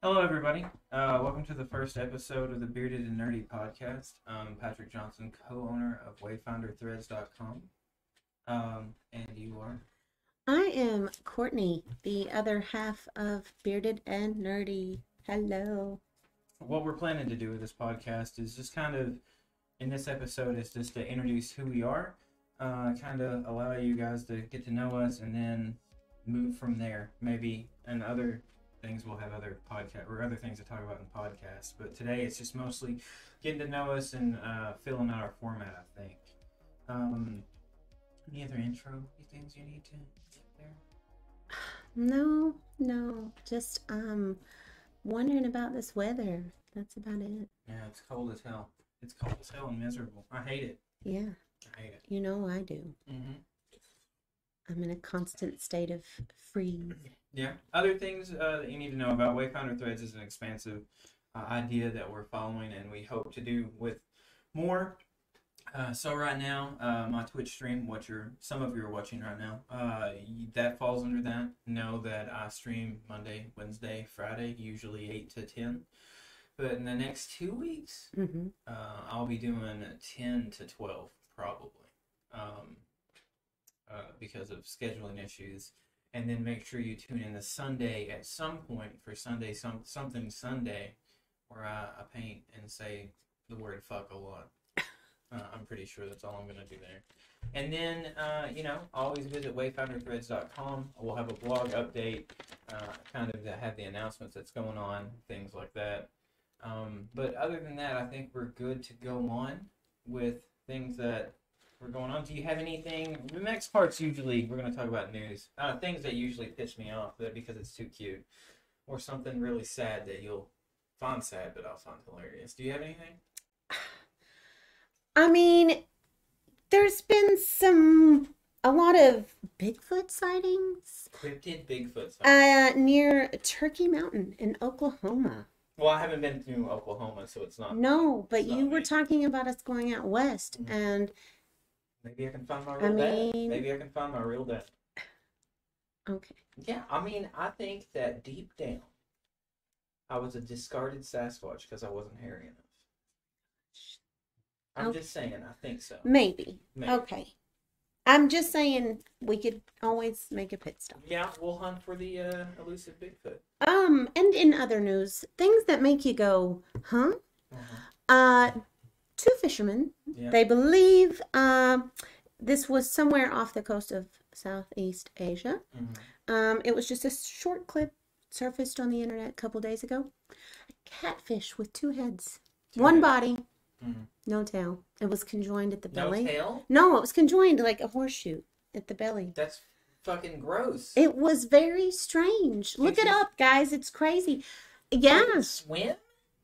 Hello, everybody. Uh, welcome to the first episode of the Bearded and Nerdy podcast. I'm Patrick Johnson, co-owner of WayfinderThreads.com. Um, and you are? I am Courtney, the other half of Bearded and Nerdy. Hello. What we're planning to do with this podcast is just kind of, in this episode, is just to introduce who we are, uh, kind of allow you guys to get to know us, and then move from there. Maybe and other things we'll have other podcast or other things to talk about in podcasts. But today it's just mostly getting to know us and uh, filling out our format. I think. Um, any other intro things you need to get there? No, no. Just um, wondering about this weather. That's about it. Yeah, it's cold as hell. It's cold as hell and miserable. I hate it. Yeah, I hate it. you know I do. Mm-hmm. I'm in a constant state of freeze. Yeah. Other things uh, that you need to know about Wayfinder Threads is an expansive uh, idea that we're following, and we hope to do with more. Uh, so right now, uh, my Twitch stream, what you're some of you are watching right now, uh, that falls under that. Know that I stream Monday, Wednesday, Friday, usually eight to ten. But in the next two weeks, hmm uh, I'll be doing ten to twelve probably, um, uh, because of scheduling issues. And then make sure you tune in the Sunday at some point for Sunday some something Sunday, where I, I paint and say the word "fuck" a lot. Uh, I'm pretty sure that's all I'm gonna do there. And then uh, you know, always visit wayfinderthreads.com. We'll have a blog update, uh, kind of have the announcements that's going on, things like that. Um, but other than that, I think we're good to go on with things that were going on. Do you have anything? The next part's usually we're going to talk about news, uh, things that usually piss me off but because it's too cute, or something really sad that you'll find sad, but I'll find hilarious. Do you have anything? I mean, there's been some a lot of Bigfoot sightings Cryptid Bigfoot. Stuff. uh, near Turkey Mountain in Oklahoma. well, I haven't been to Oklahoma, so it's not. No, but you were talking about us going out west, Mhm. and Maybe I can find my I real dad. mean- Maybe I can find my real dad. okay. Yeah, I mean, I think that deep down, I was a discarded Sasquatch because I wasn't hairy enough. I'm Okay. just saying, I think so. Maybe. Maybe. Okay. I'm just saying we could always make a pit stop. Yeah, we'll hunt for the uh, elusive Bigfoot. Um, and in other news, things that make you go, huh? Uh-huh. Uh, two fishermen. Yeah. They believe um this was somewhere off the coast of Southeast Asia. Mhm. Um, it was just a short clip surfaced on the internet a couple days ago. A catfish with two heads, Two one heads. body, Mhm. no tail. It was conjoined at the No belly. tail? No, it was conjoined like a horseshoe at the belly. That's fucking gross. It was very strange. Look it up, guys. It's crazy. Yeah. Swim?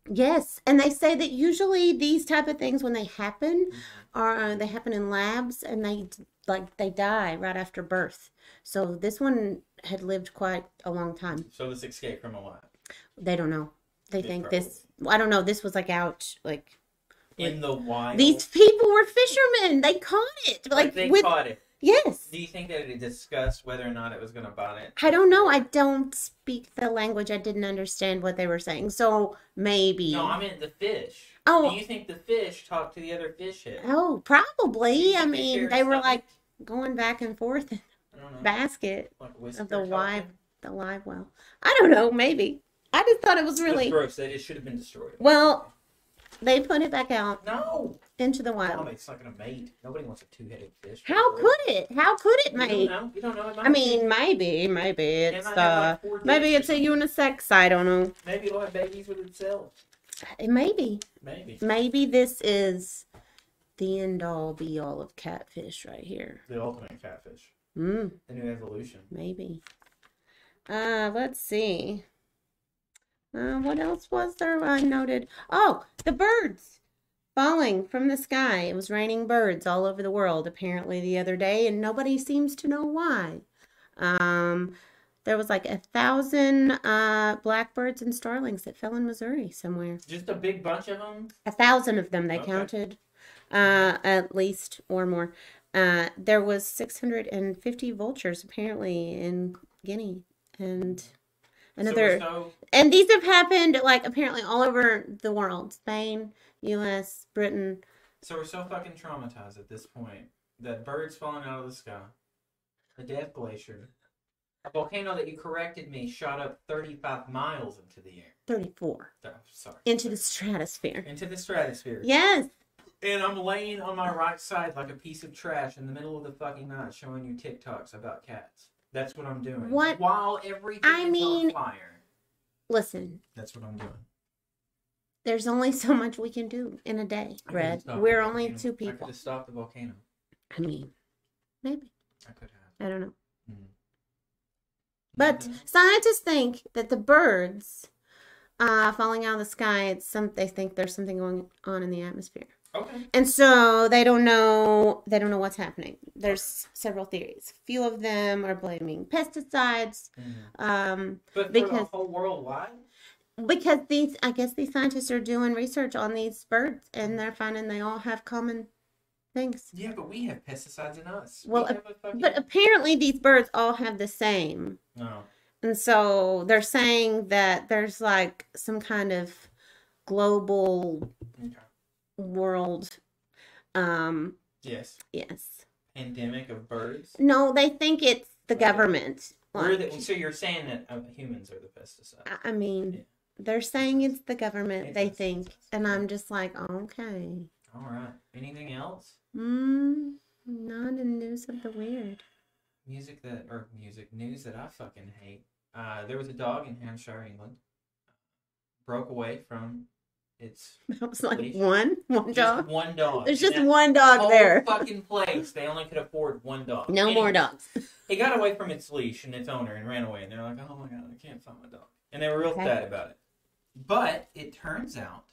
Yes. And they say that usually these type of things when they happen Mhm. are uh, they happen in labs and they like they die right after birth. So this one had lived quite a long time. So this escaped from a lab. They don't know. They They think this I don't know, this was like out like In the wild. these people were fishermen. They caught it. Like, Like they with caught it. Yes. Do you think that it discussed whether or not it was going to it? I don't know. I don't speak the language. I didn't understand what they were saying. So maybe. No, I meant the fish. Oh. Do you think the fish talked to the other fish head? Oh, probably. I mean, they were like going back and forth in I don't know. the basket Like of the live, the live well. I don't know. Maybe. I just thought it was really gross. That it should have been destroyed. well. They put it back out No. Into the wild. it's not gonna mate. Nobody wants a two-headed fish. How could it? How could it, mate? You don't know. You don't know. I mean, maybe, maybe it's uh, like, maybe it's a unisex. I don't know. Maybe it'll have babies with itself. It Maybe, Maybe. maybe this is the end all be all of catfish right here. The ultimate catfish. Hmm. The new evolution. Maybe. Uh, let's see. Uh, what else was there I noted? Oh, the birds falling from the sky. It was raining birds all over the world apparently the other day, and nobody seems to know why. Um, there was like a thousand uh blackbirds and starlings that fell in Missouri somewhere. Just a big bunch of them. A thousand of them they Okay. counted, uh, at least or more. Uh, there was 650 vultures apparently in Guinea, and Another, So, so and these have happened like apparently all over the world: Spain, U.S., Britain. So we're so fucking traumatized at this point that birds falling out of the sky, a death glacier, a volcano that you corrected me shot up 35 miles into the air. 34 Oh, sorry. into the stratosphere. Into the stratosphere. Yes. And I'm laying on my right side like a piece of trash in the middle of the fucking night showing you TikToks about cats. That's what I'm doing. What- While everything I is mean- on fire. Listen, That's what I'm doing. There's only so much we can do in a day, I Red. We're only volcano. two I could people. have stopped the volcano. I mean, maybe. I could have. I don't know. Mhm. But Nothing. scientists think that the birds uh, falling out of the sky, it's some they think there's something going on in the atmosphere. Okay. And so they don't know they don't know what's happening. There's several theories. Few of them are blaming pesticides. Mhm. Um, But for Because- the whole worldwide? Because these I guess these scientists are doing research on these birds and they're finding they all have common things. Yeah, but we have pesticides in us. Well, we fucking... But apparently these birds all have the same. no. And so they're saying that there's like some kind of global Okay. world um Yes. yes. Pandemic of birds. No, they think it's the Okay. government. Like, the, so you're saying that uh, humans are the pesticide. I- I mean, Yeah. They're saying it's the government, they think. And I'm just like, okay. All right. Anything else? Mm, not in news of the weird. Music that or music news that I fucking hate. Uh, there was a dog in Hampshire, England. Broke away from its That was like Leash. one, one just dog. one dog. There's just one dog whole there. fucking place. They only could afford one dog. No more dogs. It got away from its leash and its owner and ran away. And they're like, oh my god, I can't find my dog. And they were real Okay. sad about it. But it turns out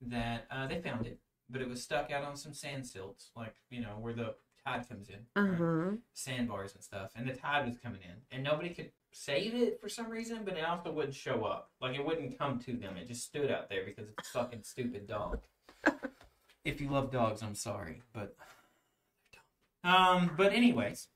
that uh, they found it, but it was stuck out on some sand silts, like, you know, where the tide comes in. Uh right? Sandbars and stuff. And the tide was coming in. And nobody could save it for some reason, but it also wouldn't show up. Like, it wouldn't come to them. It just stood out there because it's a fucking stupid dog. if you love dogs, I'm sorry, but. Um, but anyways,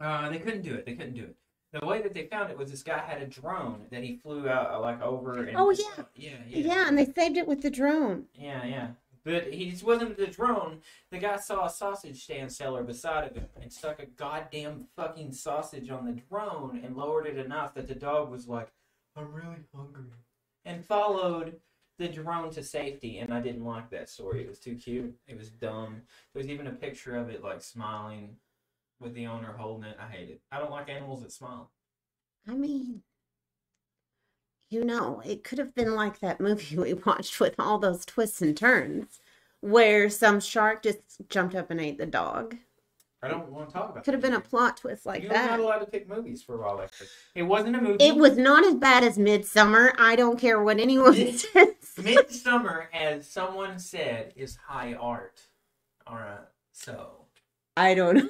uh, they couldn't do it. They couldn't do it. The way that they found it was this guy had a drone that he flew out uh, like over. And Oh, yeah. yeah, Yeah. yeah, and they saved it with the drone. yeah, yeah. But he just wasn't the drone. The guy saw a sausage stand seller beside of him and stuck a goddamn fucking sausage on the drone and lowered it enough that the dog was like, "I'm really hungry," and followed the drone to safety. And I didn't like that story. It was too cute. It was dumb. There was even a picture of it like smiling with the owner holding it. I hate it. I don't like animals that smile. I mean, you know, it could have been like that movie we watched with all those twists and turns where some shark just jumped up and ate the dog. I don't want to talk about. It. Could have been a plot twist like that. You're not allowed to pick movies for a while like. It wasn't a movie. It was not as bad as Midsummer. I don't care what anyone Mid- says. Midsummer, as someone said, is high art. All right, so I don't know.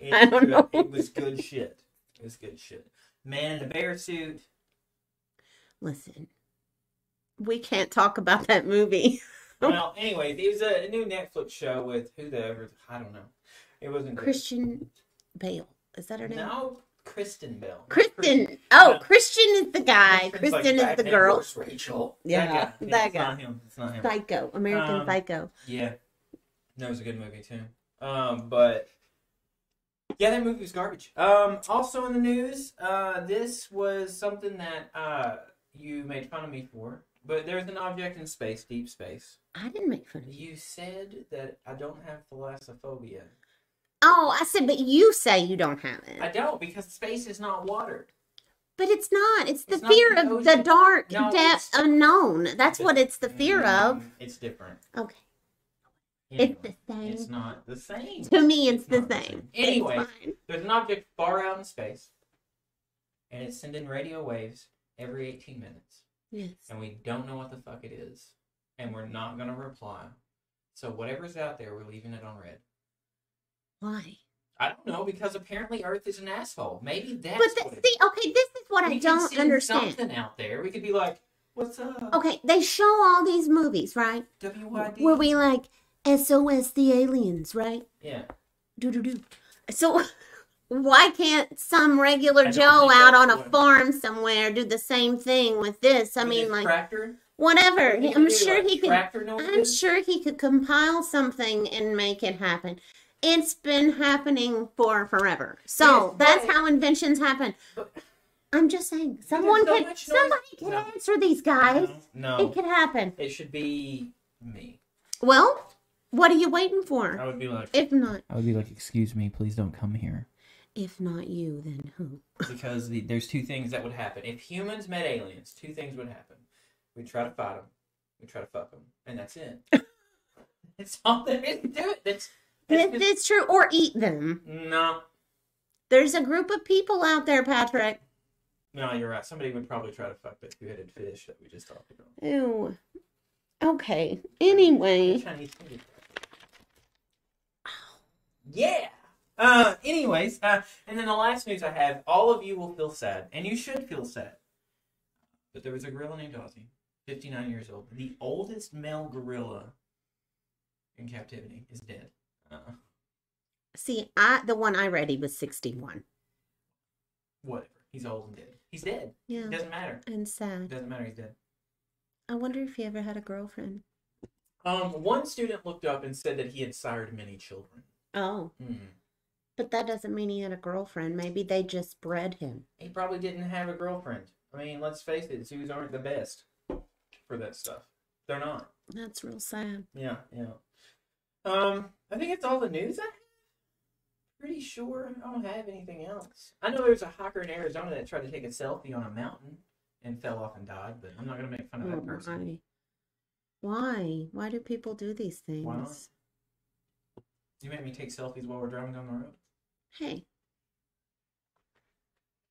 It, I don't know. It was good shit. It was good shit. Man in the bear suit. Listen, we can't talk about that movie. Well, anyways, it was a new Netflix show with who the ever I don't know. It wasn't good. Christian Bale. Is that her name? No, Kristen Bell. Kristen. Oh. Christian is the guy. Kristen's like Kristen is the girl. versus Rachel. Yeah, that guy. that it's guy. not him. It's not him. Psycho. American Um, Psycho. Yeah, that was a good movie too. Um, but yeah, that movie was garbage. Um, also in the news, uh, this was something that uh you made fun of me for. But there's an object in space, deep space. I didn't make fun of you. You said that I don't have thalassophobia. Oh, I said, but you say you don't have it. I don't because space is not watered. But it's not. It's the It's not fear the of the ocean. dark, No, depth, it's- unknown. That's what it's the fear of. Mm, It's different. Okay. It's the same. It's not the same. To me, it's, It's the not the same. same. It's Anyway. There's an object far out in space, and it's sending radio waves every 18 minutes, Yes. and we don't know what the fuck it is, and we're not gonna reply. So whatever's out there, we're leaving it on red. Why? I don't know because apparently Earth is an asshole. Maybe that's But what the, it see, okay, this is what we I don't understand. Something out there, we could be like, "What's up?" Okay, they show all these movies, right? WYD. Where we like SOS the aliens, right? Yeah. Do do do. So why can't some regular Joe out on a what- farm somewhere do the same thing with this? I mean, like tractor. whatever. I'm sure like, he could. Tractor know what to I'm sure he could compile something and make it happen. It's been happening for forever. So Yes, that's how inventions happen. but- I'm just saying, someone so could, somebody could No. answer these guys. No, It could happen. It should be me. Well, what are you waiting for? I would be like, If not, I would be like, excuse me, please don't come here. if not you, then who? Because the, there's two things that would happen. If humans met aliens, two things would happen. We'd try to fight them. We'd try to fuck them. And that's it. That's all there is to it. That's, It- that's It's true. Or eat them. no, There's a group of people out there, Patrick. no, you're right. Somebody would probably try to fuck the two-headed fish that we just talked about. Ew. Okay. Anyway. Chinese food. Yeah. Uh. Anyways, uh, and then the last news I have: all of you will feel sad, and you should feel sad. But there was a gorilla named Ozzy, 59 years old, the oldest male gorilla in captivity, is dead. Uh, See, I the one I read, he was 61. whatever. He's old and dead. He's dead. Yeah. It doesn't matter. And It sad. doesn't matter. He's dead. I wonder if he ever had a girlfriend. Um. One student looked up and said that he had sired many children. Oh, Hmm. but that doesn't mean he had a girlfriend. Maybe they just bred him. He probably didn't have a girlfriend. I mean, let's face it, zoos aren't the best for that stuff. They're not. That's real sad. Yeah, yeah. Um, I think it's all the news I have. Pretty sure I don't have anything else. I know there's a hiker in Arizona that tried to take a selfie on a mountain and fell off and died, but I'm not gonna make fun of Oh, that person. why? Why? Why do people do these things? You make me take selfies while we're driving down the road. Hey.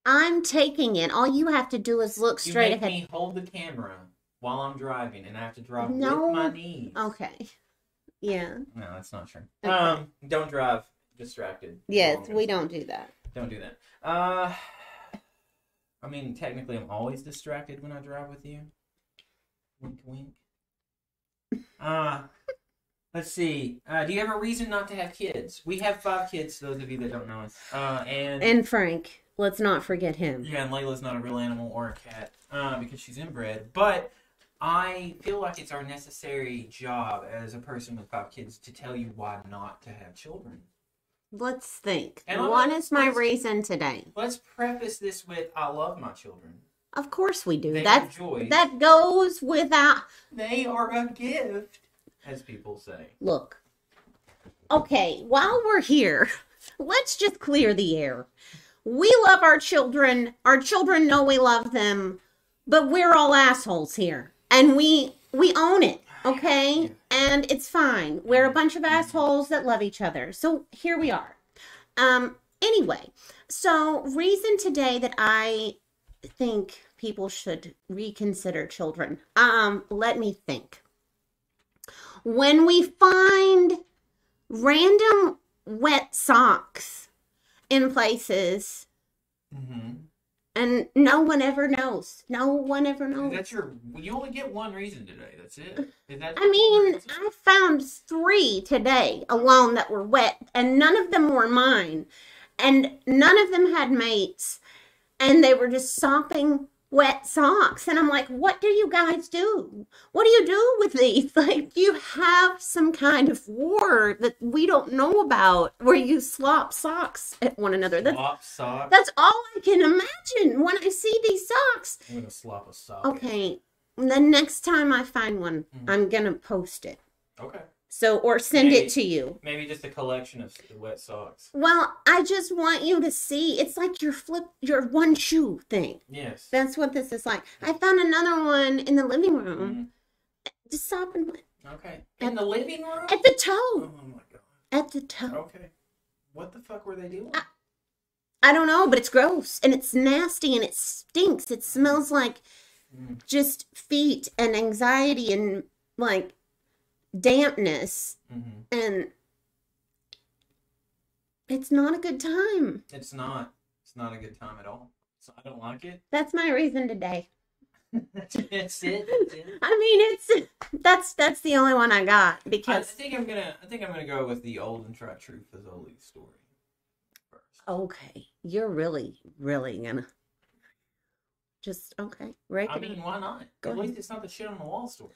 I'm taking it. All you have to do is look straight ahead. You straight make ahead. me hold the camera while I'm driving, and I have to drive No. with my knees. Okay. Yeah. No, that's not true. Okay. Um, don't drive distracted. Yes, we don't do that. Don't do that. Uh, I mean, technically, I'm always distracted when I drive with you. Wink, wink. Uh, let's see. Uh, do you have a reason not to have kids? We have five kids. Those of you that don't know us. Uh, and, And Frank, let's not forget him. yeah, and Layla's not a real animal or a cat. Uh, because she's inbred. But I feel like it's our necessary job as a person with five kids to tell you why not to have children. Let's think. And what is my reason today? Let's preface this with I love my children. Of course we do. They that goes without They are a gift, as people say. look. Okay, while we're here, let's just clear the air. We love our children. Our children know we love them, but we're all assholes here. And we we own it, okay? And it's fine. We're a bunch of assholes that love each other. So here we are. Um anyway, so reason today that I think people should reconsider children. Um let me think. When we find random wet socks in places Mm-hmm. and no one ever knows. No one ever knows. That's your. You only get one reason today. That's it. Is that? I mean, I found three today alone that were wet, and none of them were mine. And none of them had mates. And they were just sopping wet socks. And I'm like, what do you guys do? What do you do with these? Like, you have some kind of war that we don't know about where you slop socks at one another? That's, slop sock. that's all I can imagine when I see these socks. I'm gonna slop a sock. Okay, the next time I find one, Mhm. I'm gonna post it. Okay. So, or send Maybe. it to you. Maybe just a collection of wet socks. Well, I just want you to see. It's like your flip, your one shoe thing. Yes. That's what this is like. I found another one in the living room, Mhm. just sopping wet Okay. In the living room. at the Oh toe. my god. At the toe. Okay. What the fuck were they doing? I- I don't know, but it's gross and it's nasty and it stinks. It smells like Mm. just feet and anxiety and like dampness hmm and it's not a good time. It's not. It's not a good time at all. So I don't like it. That's my reason today. That's it. That's it. I mean, it's that's that's the only one I got because I think I'm gonna. I think I'm gonna go with the old and tried true Fazoli story first. Okay, you're really, really gonna just okay. Rake I mean, why not? Go At ahead. least it's not the shit on the wall story.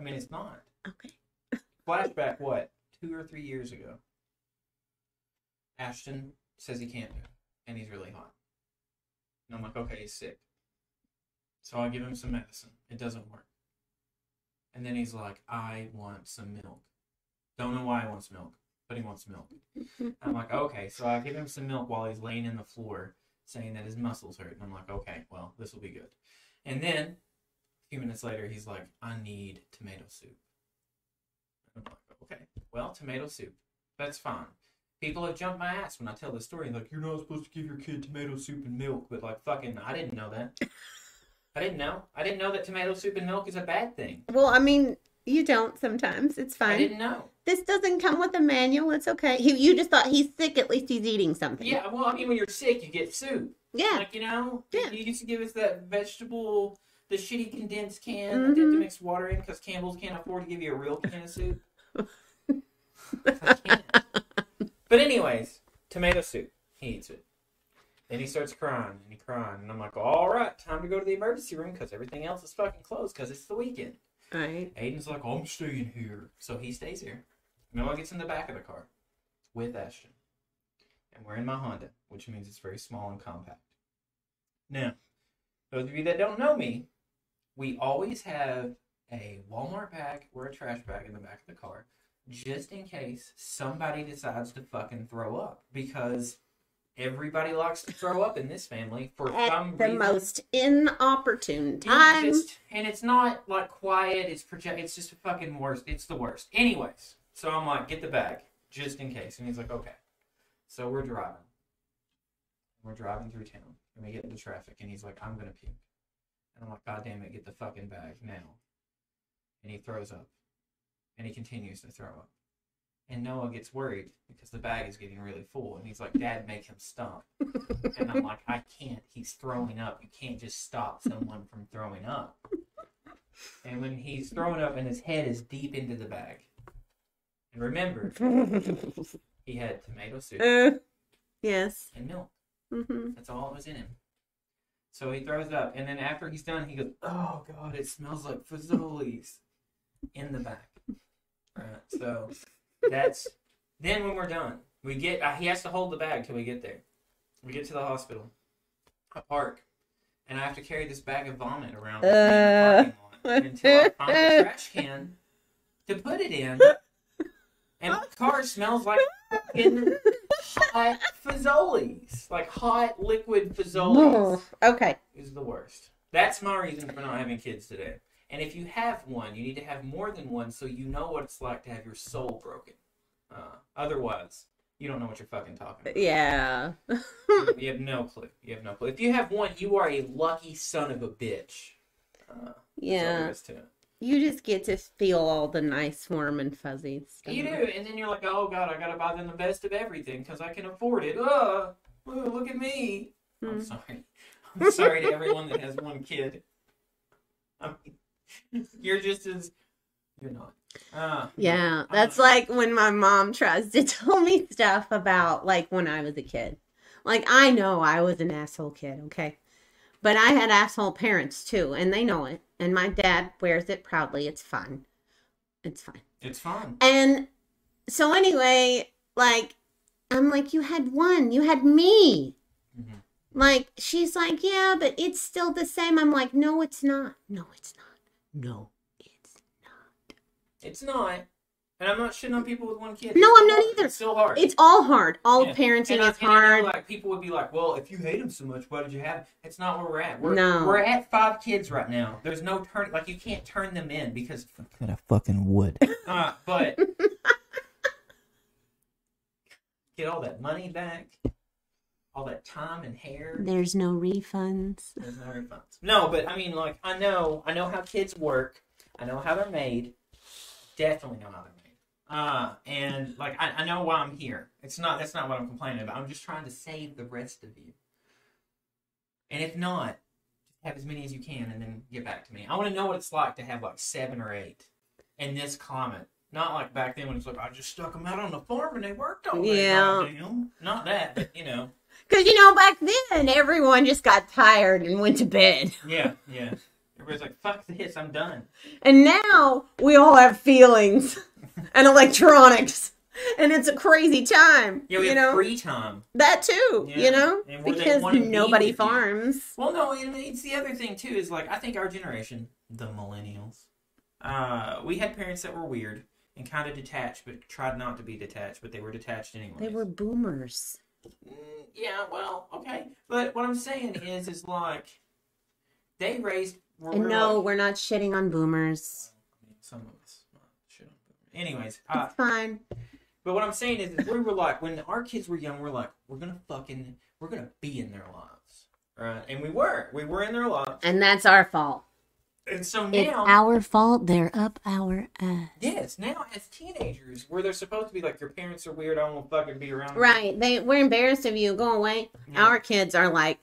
I mean, it's not. Okay. Flashback, what? Two or three years ago. Ashton says he can't do it, and he's really hot. And I'm like, okay, he's sick. So I give him some medicine. It doesn't work. And then he's like, I want some milk. Don't know why he wants milk, but he wants milk. I'm like, okay. So I give him some milk while he's laying in the floor, saying that his muscles hurt. And I'm like, okay, well, this will be good. And then few minutes later, he's like, I need tomato soup. And I'm like, okay, well, tomato soup. That's fine. People have jumped my ass when I tell this story. Like, you're not supposed to give your kid tomato soup and milk, but like, fucking, I didn't know that. I didn't know. I didn't know that tomato soup and milk is a bad thing. Well, I mean, you don't sometimes. It's fine. I didn't know. This doesn't come with a manual. It's okay. He, you just thought he's sick. At least he's eating something. Yeah, well, I mean, when you're sick, you get soup. Yeah. Like, you know, Yeah. you used to give us that vegetable, the shitty condensed can that they have to Mhm. mix water in because Campbell's can't afford to give you a real can of soup. But, anyways, tomato soup. He eats it. Then he starts crying and he crying. And I'm like, all right, time to go to the emergency room because everything else is fucking closed because it's the weekend. Right. Aiden's like, I'm staying here. So he stays here. Noah gets in the back of the car with Ashton. And we're in my Honda, which means it's very small and compact. Now, those of you that don't know me, we always have a Walmart bag or a trash bag in the back of the car just in case somebody decides to fucking throw up. Because everybody likes to throw up in this family for some At the reason. most inopportune And time. just- and it's not like quiet. It's project. It's just fucking worst. It's the worst. Anyways, so I'm like, get the bag just in case. And he's like, okay. So we're driving. We're driving through town, and we get into traffic, and he's like, I'm gonna puke. And I'm like, God damn it, get the fucking bag now. And he throws up, and he continues to throw up. And Noah gets worried because the bag is getting really full, and he's like, Dad, make him stop. And I'm like, I can't. He's throwing up. You can't just stop someone from throwing up. And when he's throwing up and his head is deep into the bag. And remember, he had tomato soup Uh, yes. and milk. hmm That's all that was in him. So he throws it up, and then after he's done, he goes, "Oh God, it smells like Fazoli's in the back." Right. So that's then when we're done, we get. Uh, he has to hold the bag till we get there. We get to the hospital, I park, and I have to carry this bag of vomit around with me in the parking lot until I find the trash can to put it in. And the car smells like fucking hot Fazoli's. Like hot liquid Fazoli's okay. is the worst. That's my reason for not having kids today. And if you have one, you need to have more than one so you know what it's like to have your soul broken. Uh, otherwise, you don't know what you're fucking talking about. Yeah. You- have no clue. You have no clue. If you have one, you are a lucky son of a bitch. Uh, Yeah. There is to it. You just get to feel all the nice, warm, and fuzzy stuff. You do, and then you're like, oh god, I gotta buy them the best of everything because I can afford it. Ugh, oh, look at me. I'm Hmm. sorry. I'm sorry to everyone that has one kid. I mean, you're just as you're not. Uh, Yeah, that's not- like when my mom tries to tell me stuff about like when I was a kid. Like I know I was an asshole kid, okay? But I had asshole parents too, and they know it. And my dad wears it proudly. It's fine. It's fine. It's fun. And so anyway, like I'm like you had one. You had me. Mhm. Like she's like, "Yeah, but it's still the same." I'm like, "No, it's not. No, it's not. No, it's not. It's not. And I'm not shitting on people with one kid. No, I'm not either. It's still hard. It's all hard. All Yeah. parenting And I- is and hard. like people would be like, "Well, if you hate him so much, why did you have?" It's not where we're at. We're No. we're at five kids right now. There's no turn. Like you can't turn them in because I fucking would. uh, but get all that money back, all that time and hair. There's no refunds. There's no refunds. No, but I mean, like I know, I know how kids work. I know how they're made. Definitely know how they're made. Uh, and like I, I know why I'm here. It's not that's not what I'm complaining about. I'm just trying to save the rest of you. And if not, just have as many as you can and then get back to me. I want to know what it's like to have like seven or eight in this climate Not like back then when it's like I just stuck them out on the farm and they worked all day. Yeah. goddamn. Not that, but you know. Because, you know, back then, everyone just got tired and went to bed. Yeah, yeah. Everybody's like, "Fuck this, I'm done." And now we all have feelings and electronics. And it's a crazy time. Yeah, we you have know? free time. that too, Yeah. you know? And where they Because be nobody you. farms. Well, no, it's the other thing too. Is like I think our generation, the millennials, uh, we had parents that were weird and kind of detached, but tried not to be detached, but they were detached anyway. They were boomers. Mm, yeah, well, okay, but what I'm saying is, is like they raised. We're, And we're no, like- we're not shitting on boomers. Some of us. uh, shit on them. Anyways, uh, It's fine. but what I'm saying is, is we were like when our kids were young, we're like, we're gonna fucking, we're gonna be in their lives, right? And we were, we were in their lives, And that's our fault. and so now, It's now. our fault. They're up our ass. Yes, now as teenagers, where they're supposed to be like your parents are weird, I don't fucking be around. them." Right. They we're embarrassed of you. Go away. Yeah. Our kids are like,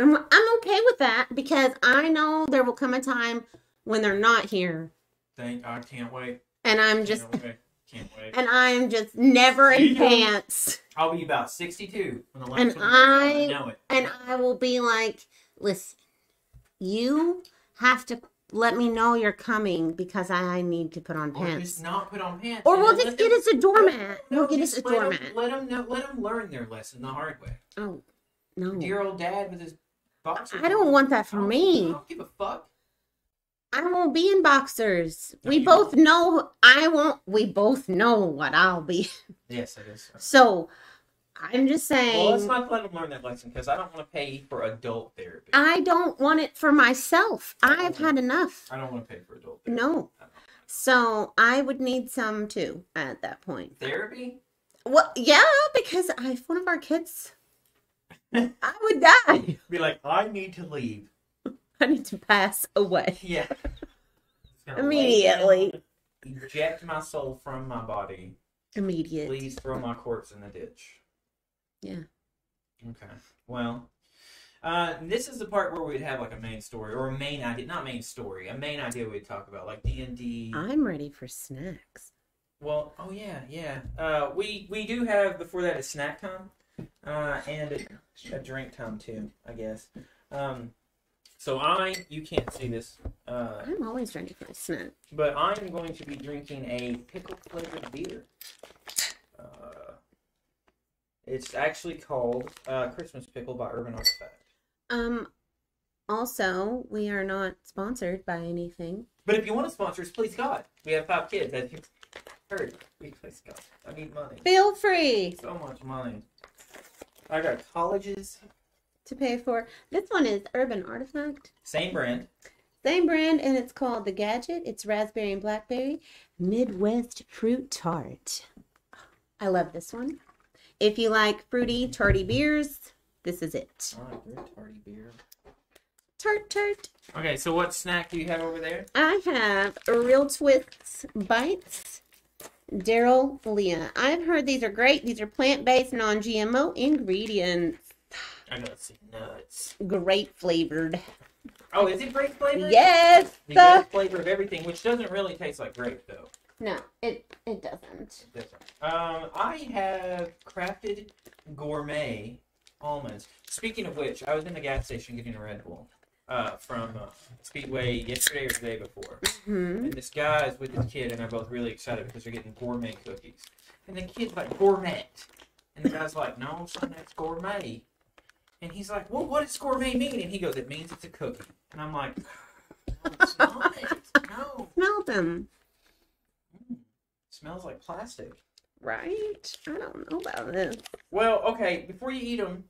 I'm, I'm okay with that because I know there will come a time when they're not here, Thank I can't wait. And I'm just can't wait. Can't wait. and I'm just never in pants, I'll be about sixty-two when the And. I- know it. and I will be like, listen, you have to let me know you're coming because I need to put on Or pants, just not put on pants. or we'll just get them- us a doormat. No, We'll get us a let doormat. Let them know. Let them learn their lesson the hard way. Oh no, Dear old dad with his boxers. I don't want that for me. I don't give a fuck. I won't be in boxers. No, we both won't. know I won't. We both know what I'll be. Yes, it is. So I'm just saying. Well, let's not let them learn that lesson because I don't want to pay for adult therapy. I don't want it for myself. I've had enough. I don't want to pay for adult therapy. No. So I would need some too at that point. Therapy? Well, yeah, because if one of our kids, I would die. Be like, I need to leave. I need to pass away Yeah. It's gonna lay immediately. Eject my soul from my body. Immediate. Please throw my corpse in the ditch. Yeah. Okay. Well, uh, this is the part where we'd have like a main story or a main idea, not main story, a main idea we'd talk about, like D and D. I'm ready for snacks. Well, oh yeah, yeah. Uh, we we do have before that a snack time, uh, and a, a drink time too, I guess. Um, so I, you can't see this, uh, I'm always ready for a snack. but I am going to be drinking a pickle flavored beer. Uh, it's actually called uh, Christmas Pickle by Urban Artifact. Um. Also, we are not sponsored by anything. But if you want to sponsor us, please God, we have five kids. As you heard, we please God. I need money, Feel free so much money. I got colleges, to pay for. This one is Urban Artifact. same brand. Same brand, and it's called the Gadget. It's raspberry and blackberry Midwest fruit tart. I love this one. If you like fruity, tarty beers, this is it. Party beer. Tart, tart. Okay, so what snack do you have over there? I have Real Twists Bites. Daryl Leah. I've heard these are great. These are plant based, non GMO ingredients. I got some nuts. Grape flavored. Oh, is it grape flavored? Yes. The grape flavor of everything, which doesn't really taste like grape though. No, it it doesn't. Different. Um, I have crafted gourmet almonds. Speaking of which, I was in the gas station getting a Red Bull uh, from uh, Speedway yesterday or the day before, Hmm. and this guy is with his kid, and they're both really excited because they're getting gourmet cookies. And the kid's like gourmet, and the guy's like, "No, son, that's gourmet." And he's like, "Well, what does gourmet mean?" And he goes, "It means it's a cookie." And I'm like, "No, it's not. No, Smell them. Mm. smells like plastic." Right? I don't know about this. Well, okay, before you eat them,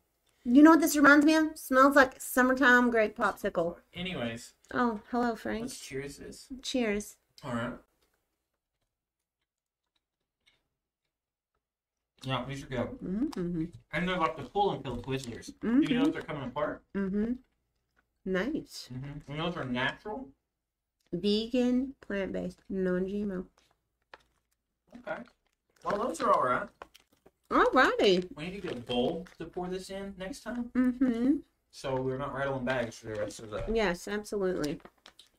You know what this reminds me of? Smells like summertime grape popsicle. anyways, Oh, hello, Frank. let's cheers this. Cheers. All right. Yeah, these are good. Mm-hmm. And they're like the pull and pill Twizzlers. Do you Mm-hmm. know if they're coming apart? Mm-hmm. Nice. Mm-hmm. And those are natural. Vegan, plant based, non GMO. Okay. Well, those are all right. Alrighty. We need to get a bowl to pour this in next time, Mm-hmm. so we're not rattling bags for the rest of the. Yes, absolutely.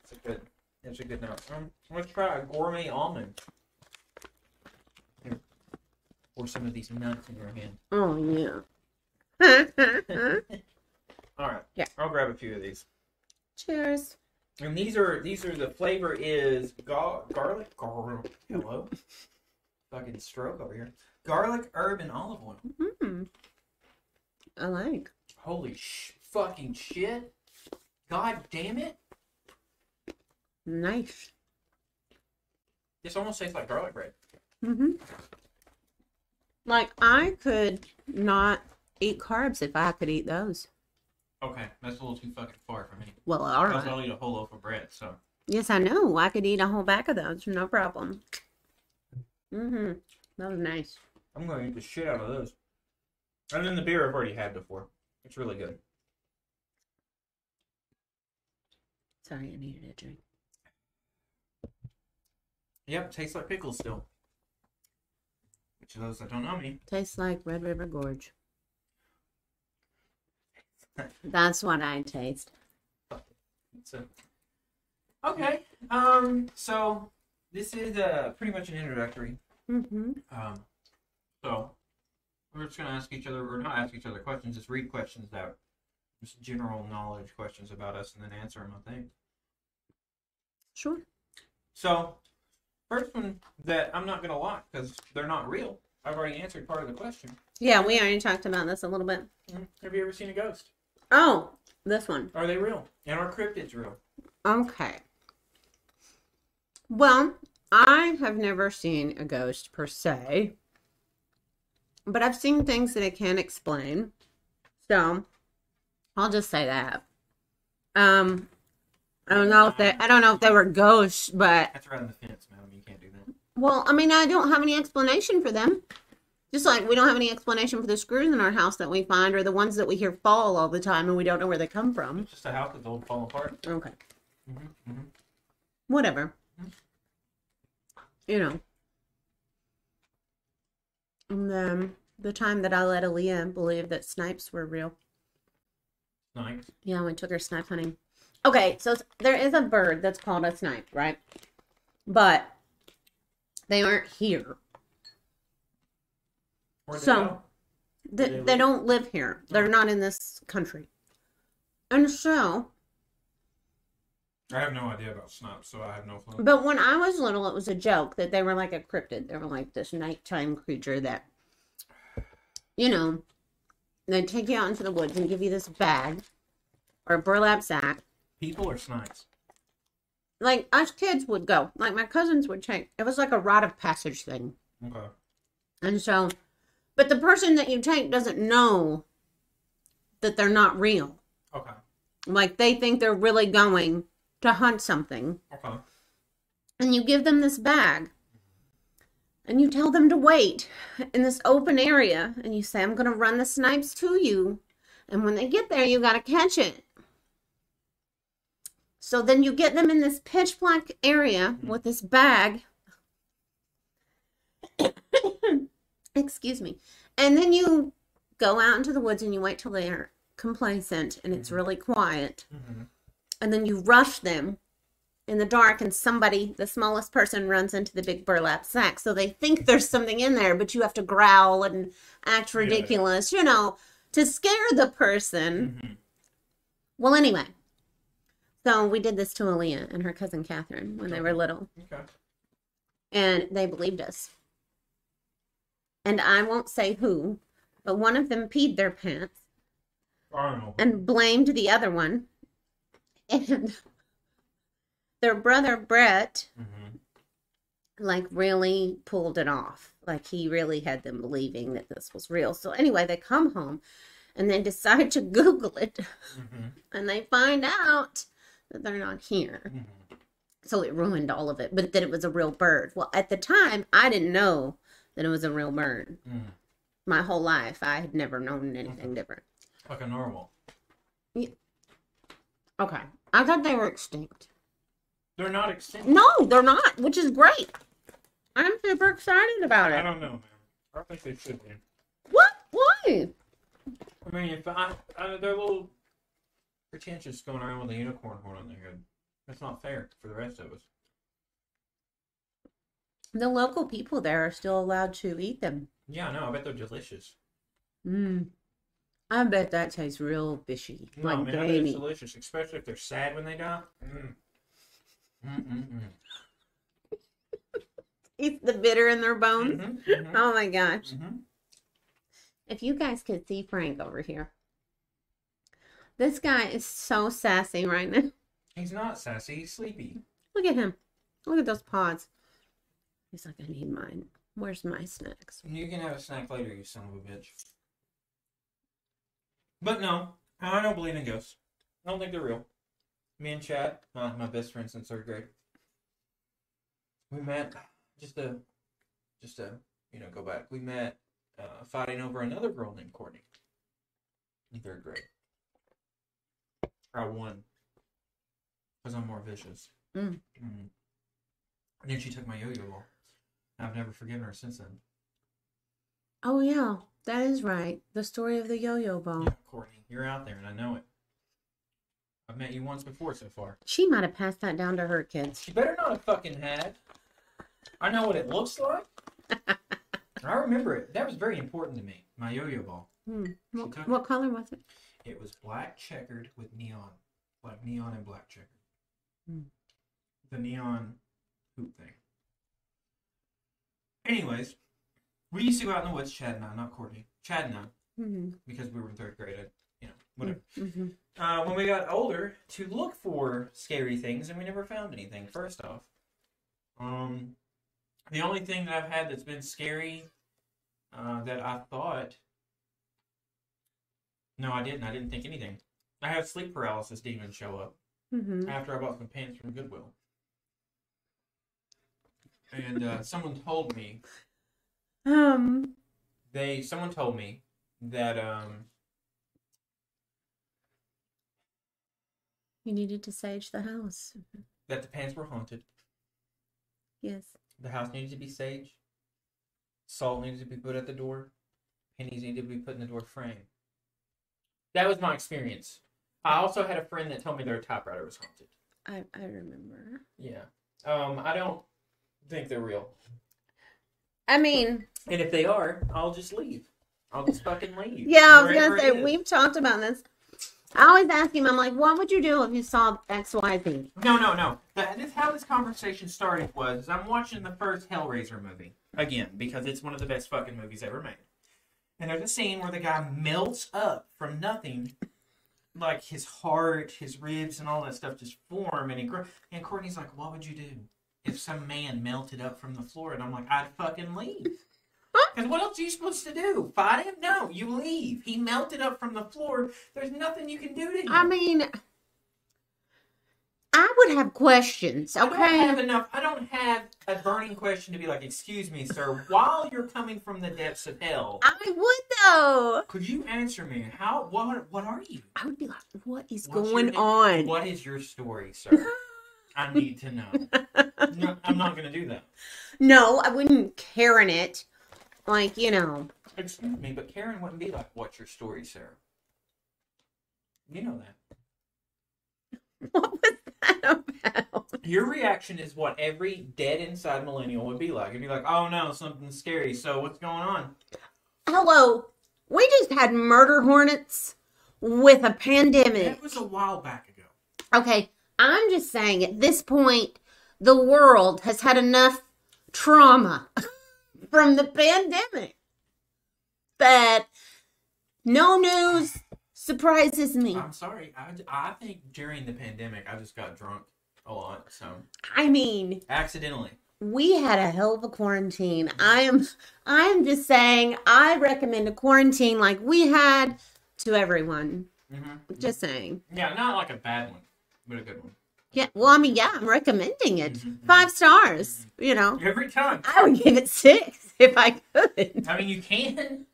It's a good. It's a good note. Um, let's try a gourmet almond. Or some of these nuts in your hand. Oh yeah. All right. Yeah. I'll grab a few of these. Cheers. And these are these are the flavor is ga- garlic. Gar- hello. Fucking stroke over here. Garlic, herb, and olive oil. Mm. I like. Holy sh- fucking shit! God damn it! Nice. This almost tastes like garlic bread. hmm Like I could not eat carbs if I could eat those. Okay, that's a little too fucking far for me. Well, all Plus. I'll eat a whole loaf of bread. So Yes, I know. I could eat a whole bag of those, no problem. Mm-hmm. That was nice. I'm gonna eat the shit out of those. And then the beer I've already had before. It's really good. Sorry, I needed a drink. Yep, tastes like pickles still. Which of those that don't know me. Tastes like Red River Gorge. That's what I taste. So, okay. Um. So this is uh pretty much an introductory. Mm-hmm. Um. So we're just gonna ask each other, or not ask each other questions. Just read questions that, just general knowledge questions about us, and then answer them. I think. Sure. So, first one that I'm not gonna lie because they're not real. I've already answered part of the question. Yeah, we already talked about this a little bit. Mhm. Have you ever seen a ghost? Oh, this one. Are they real? And are cryptids real? Okay. Well, I have never seen a ghost per se, but I've seen things that I can't explain. So, I'll just say that. Um, I don't know if they I don't know if they were ghosts, but That's right on the fence, madam. You can't do that. Well, I mean, I don't have any explanation for them. Just like we don't have any explanation for the screws in our house that we find or the ones that we hear fall all the time and we don't know where they come from. It's just a house that's old, fall apart. Okay. Mm-hmm, mm-hmm. whatever. Mhm. You know. And then the time that I let Aaliyah believe that snipes were real. Nice. Yeah, we took her snipe hunting. Okay, so there is a bird that's called a snipe, right? But they aren't here. They So- They, they they don't live here. They're Oh. not in this country. And so, I have no idea about snipes, so I have no clue. But when I was little, it was a joke that they were like a cryptid. They were like this nighttime creature that, you know, they'd take you out into the woods and give you this bag or a burlap sack. People or snipes? Like us kids would go. Like my cousins would take. It was like a rite of passage thing. Okay. And so, but the person that you take doesn't know that they're not real. Okay. Like they think they're really going to hunt something. Okay. and you give them this bag and you tell them to wait in this open area and you say i'm going to run the snipes to you and when they get there you got to catch it so then you get them in this pitch black area with this bag excuse me and then you go out into the woods and you wait till they're complacent and it's Mhm. really quiet Mm-hmm. and then you rush them in the dark and somebody the smallest person runs into the big burlap sack so they think there's something in there but you have to growl and act Yeah, yeah. ridiculous you know to scare the person Mm-hmm. well anyway so we did this to Aaliyah and her cousin Catherine when they were little Okay. and they believed us and I won't say who but one of them peed their pants and blamed the other one and their brother Brett Mm-hmm. like really pulled it off. Like he really had them believing that this was real. So anyway, they come home and they decide to Google it Mm-hmm. and they find out that they're not here. Mm-hmm. So it ruined all of it, but that it was a real bird. Well, at the time, I didn't know that it was a real bird. Mm. My whole life, I had never known anything different. Like a normal. Yeah. Okay. I thought they were extinct. They're not extinct. No, they're not, which is great. I'm super excited about it. I don't know, man. I don't think they should be. What? Why? I mean, if I, I they're a little pretentious going around with a unicorn horn on their head. That's not fair for the rest of us. The local people there are still allowed to eat them. Yeah, no, I bet they're delicious. Mm. I bet that tastes real fishy, No, like man, I bet it's delicious, especially if they're sad when they die. Mm. Eats the bitter in their bones. Mhm, mhm, Oh my gosh. mhm. If you guys could see Frank over here. This guy is so sassy right now. He's not sassy. He's sleepy. Look at him. Look at those paws. He's like, I need mine. Where's my snacks? You can have a snack later, you son of a bitch. But no, I don't believe in ghosts. I don't think they're real. Me and Chad, my, my best friend since third grade, we met just to, just to, you know, go back. We met uh, fighting over another girl named Courtney in third grade. I won because I'm more vicious. Mm. Mm. And then she took my yo-yo ball. I've never forgiven her since then. Oh, yeah. That is right. The story of the yo-yo ball. Yeah, Courtney, you're out there, and I know it. I've met you once before so far. She might have passed that down to her kids. She better not have fucking had. I know what it looks like. I remember it. That was very important to me. My yo-yo ball. Hmm. What, what color was it? It was black checkered with neon, like neon and black checkered. Hmm. The neon hoop thing. Anyways, we used to go out in the woods, Chad and I, not Courtney. Chad and I, Mm-hmm. because we were in third grade. I, you know, whatever. Mm-hmm. uh, when we got older to look for scary things, and we never found anything. First off, um, the only thing that I've had that's been scary uh, that I thought, no, I didn't. I didn't think anything. I had sleep paralysis demons show up Mm-hmm. after I bought some pants from Goodwill, and uh, someone told me Um. they someone told me that um You needed to sage the house. that the pants were haunted. Yes. The house needed to be saged. Salt needed to be put at the door. Pennies needed to be put in the door frame. That was my experience. I also had a friend that told me their typewriter was haunted. I I remember. Yeah. Um, I don't think they're real. I mean, And if they are, I'll just leave. I'll just fucking leave. yeah, I was gonna say we've talked about this. I always ask him. I'm like, what would you do if you saw X, Y, Z? No, no, no. That, this, how this conversation started was I'm watching the first Hellraiser movie again because it's one of the best fucking movies ever made. And there's a scene where the guy melts up from nothing, like his heart, his ribs, and all that stuff just form. And he gr- and Courtney's like, "What would you do if some man melted up from the floor?" And I'm like, "I'd fucking leave." Because what else are you supposed to do? Fight him? No, you leave. He melted up from the floor. There's nothing you can do to him. I mean, I would have questions. Okay. I don't have enough. I don't have a burning question to be like, "Excuse me, sir. While you're coming from the depths of hell, I would though. could you answer me? How? What? What are you? I would be like, what is What's going on? What is your story, sir? I need to know. No, I'm not going to do that. No, I wouldn't Karen it. Like, you know. Excuse me, but Karen wouldn't be like, "What's your story, sir?" You know that. What was that about? Your reaction is what every dead inside millennial would be like. It'd be like, "Oh no, something scary. So what's going on?" Hello. We just had murder hornets with a pandemic. That was a while back ago. Okay, I'm just saying at this point, the world has had enough trauma from the pandemic that no news surprises me. I'm sorry. I, I think during the pandemic, I just got drunk a lot. So I mean, accidentally. we had a hell of a quarantine. I am I'm just saying I recommend a quarantine like we had to everyone. Mm-hmm. Just saying. Yeah, not like a bad one, but a good one. Yeah, well, I mean, yeah, I'm recommending it. Mhm, Five stars, you know. Every time. I would give it six if I could. I mean, you can.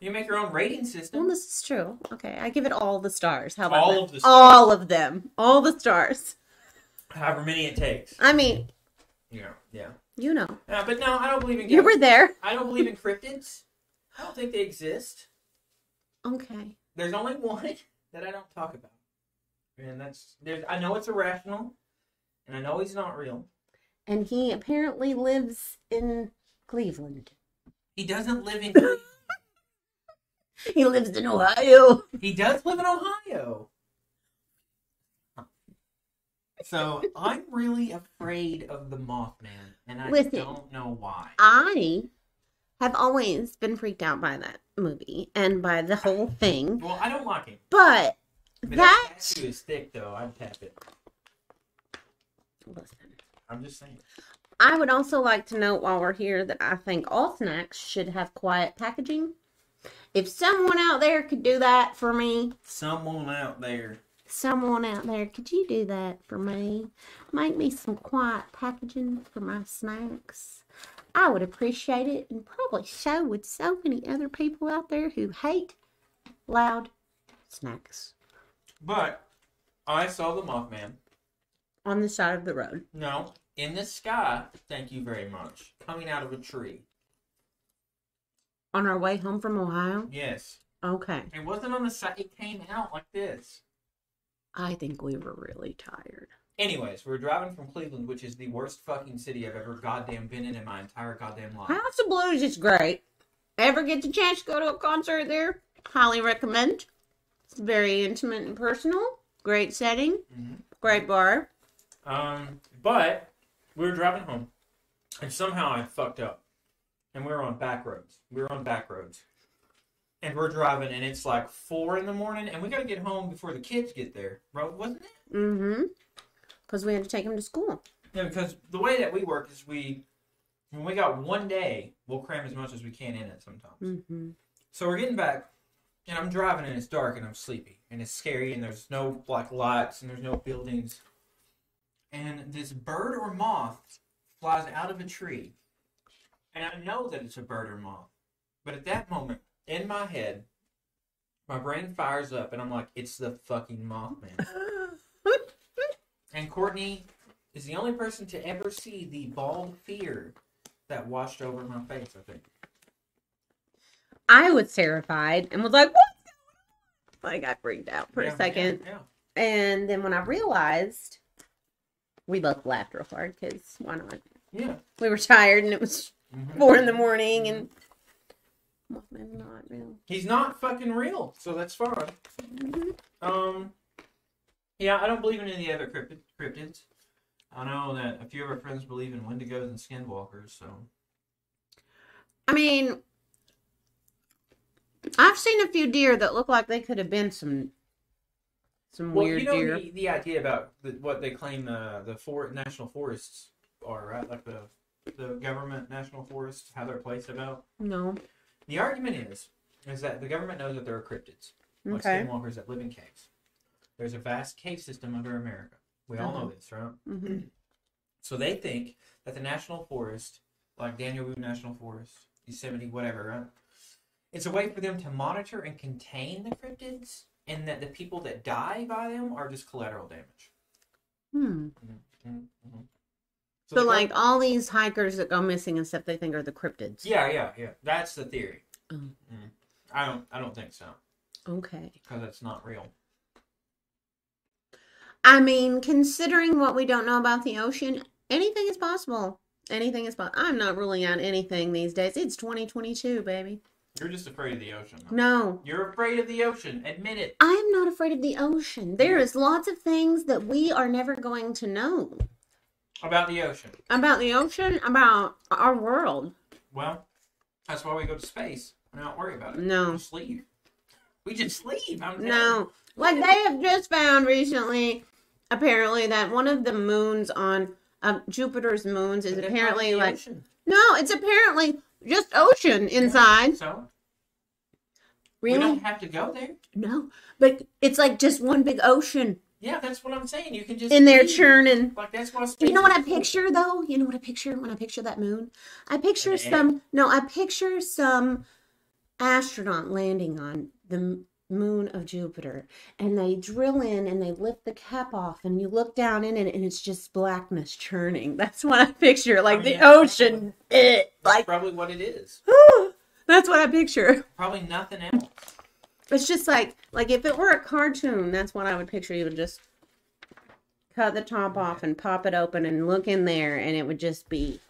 You make your own rating system. Well, this is true. Okay, I give it all the stars. How about All that? of the stars. All of them. All the stars. However many it takes. I mean, Yeah, yeah. you know, Yeah, but no, I don't believe in you were there. I don't believe in cryptids. I don't think they exist. Okay. There's only one that I don't talk about, and that's there's. I know it's irrational, and I know he's not real. and he apparently lives in Cleveland. He doesn't live in. Cleveland. He lives in Ohio. he does live in Ohio. So I'm really afraid of the Mothman, and I Listen. don't know why. I have always been freaked out by that movie and by the whole thing, Well, I don't like it, but But that. tattoo is thick, though. I'd tap it. Listen. I'm just saying. I would also like to note while we're here that I think all snacks should have quiet packaging. If someone out there could do that for me, Someone out there. someone out there, could you do that for me? Make me some quiet packaging for my snacks. I would appreciate it and probably so would so many other people out there who hate loud snacks But I saw the Mothman. on the side of the road. No, in the sky. Thank you very much. Coming out of a tree. On our way home from Ohio? Yes. Okay. It wasn't on the side. It came out like this. I think we were really tired. Anyways, we're driving from Cleveland, which is the worst fucking city I've ever goddamn been in in my entire goddamn life. House of Blues is great. Ever get the chance to go to a concert there? Highly recommend. It's very intimate and personal. Great setting. Mhm. Great bar. Um, but we were driving home, and somehow I fucked up, and we were on back roads. We were on back roads, and we're driving, and it's like four in the morning, and we gotta get home before the kids get there, bro. Wasn't it? Mm-hmm. Because we had to take them to school. Yeah, because the way that we work is we, when we got one day, we'll cram as much as we can in it sometimes. Mm-hmm. So we're getting back, and I'm driving, and it's dark, and I'm sleepy, and it's scary, and there's no like lights, and there's no buildings, and this bird or moth flies out of a tree, and I know that it's a bird or moth, but at that moment, in my head, my brain fires up, and I'm like, it's the fucking Mothman. And Courtney is the only person to ever see the bald fear that washed over my face. I think. I was terrified and was like, "What's going on?" Like I freaked out for Yeah, a second, Yeah. and then when I realized, we both laughed real hard because why not? yeah. yeah. We were tired and it was Mhm. four in the morning, and Mothman's not real. He's not fucking real, so that's fine. Mhm. Um, yeah, I don't believe in any other cryptid, cryptids. I know that a few of our friends believe in wendigos and skinwalkers, so I mean, I've seen a few deer that look like they could have been some some well, weird you know deer. the, the idea about the, what they claim the the for, national forests are, right? Like the the government national forests, how they're placed about. No. The argument is is that the government knows that there are cryptids, like Okay. skinwalkers that live in caves. There's a vast cave system under America. We all know Uh-huh. this, right? hmm So they think that the national forest, like Daniel Boone National Forest, Yosemite, whatever, right? It's a way for them to monitor and contain the cryptids, and that the people that die by them are just collateral damage. Hmm. Mhm. So, the like all these hikers that go missing and stuff, they think are the cryptids. yeah, yeah, yeah. That's the theory. Oh. Mm. I don't, I don't think so, Okay. because it's not real. I mean, considering what we don't know about the ocean, anything is possible. Anything is possible. I'm not ruling out anything these days. It's 2022, baby. You're just afraid of the ocean. though. No, You're afraid of the ocean. Admit it. I'm not afraid of the ocean. There is lots of things that we are never going to know About the ocean. about the ocean, about our world. Well, that's why we go to space. We don't worry about it. No. We just leave. We just leave. I'm. No, like they have just found recently, apparently that one of the moons on um, Jupiter's moons is apparently like ocean. no, it's apparently just ocean inside. So Really? we don't have to go there. No, but it's like just one big ocean Yeah, that's what I'm saying. You can just in there churning. Like that's what You know what I picture though? You know what I picture when I picture that moon? I picture some no, I picture some astronaut landing on the moon of Jupiter and they drill in and they lift the cap off and you look down in it and it's just blackness churning. That's what I picture, oh, like I the mean, that's ocean. That's like probably what it is. that's what I picture. Probably nothing else. It's just like like if it were a cartoon, that's what I would picture. You would just cut the top off and pop it open and look in there, and it would just be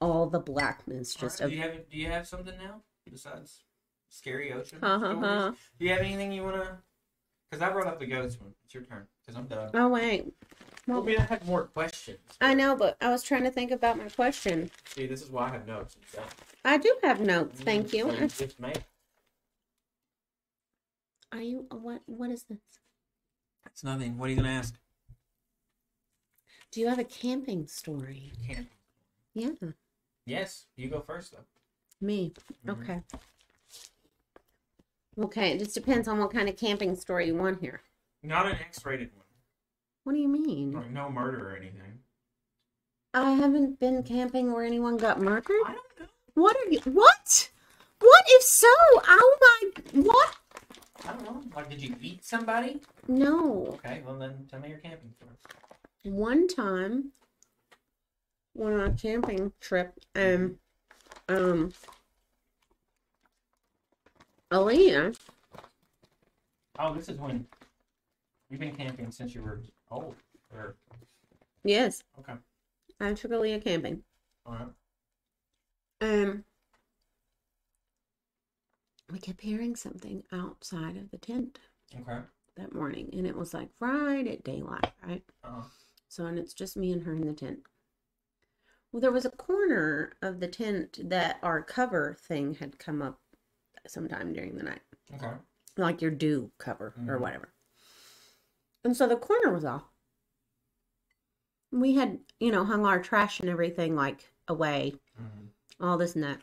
all the blackness. Just Alright, of do you have do you have something now besides scary ocean? Stories? Do you have anything you wanna? Because I brought up the ghost one. It's your turn. Because I'm done. oh wait, Well, we have more questions. I know, but I was trying to think about my question. See, this is why I have notes. I do have notes. Thank mm-hmm. So you. just make- Are you what? What is this? It's nothing. What are you gonna ask? Do you have a camping story? Can't. Yeah, Yes, you go first though. me. Mhm. Okay. Okay, it just depends on what kind of camping story you want here. Not an X-rated one. What do you mean? Like no murder or anything. I haven't been camping where anyone got murdered. I don't know. What are you? What? What if so? Oh my! What? I don't know. Like, did you eat somebody? No. Okay, well then tell me your camping story. One time, went on a camping trip, and um, Aaliyah, Oh, this is when you've been camping since you were old. Or yes, okay, I took Aaliyah camping. all right. Um, we kept hearing something outside of the tent Okay. that morning, and it was like right at daylight, right? Uh-huh. So, and it's just me and her in the tent. Well, there was a corner of the tent that our cover thing had come up sometime during the night, Okay. like your dew cover or Mhm. whatever. And so the corner was off. We had, you know, hung our trash and everything like away, hmm all this and that.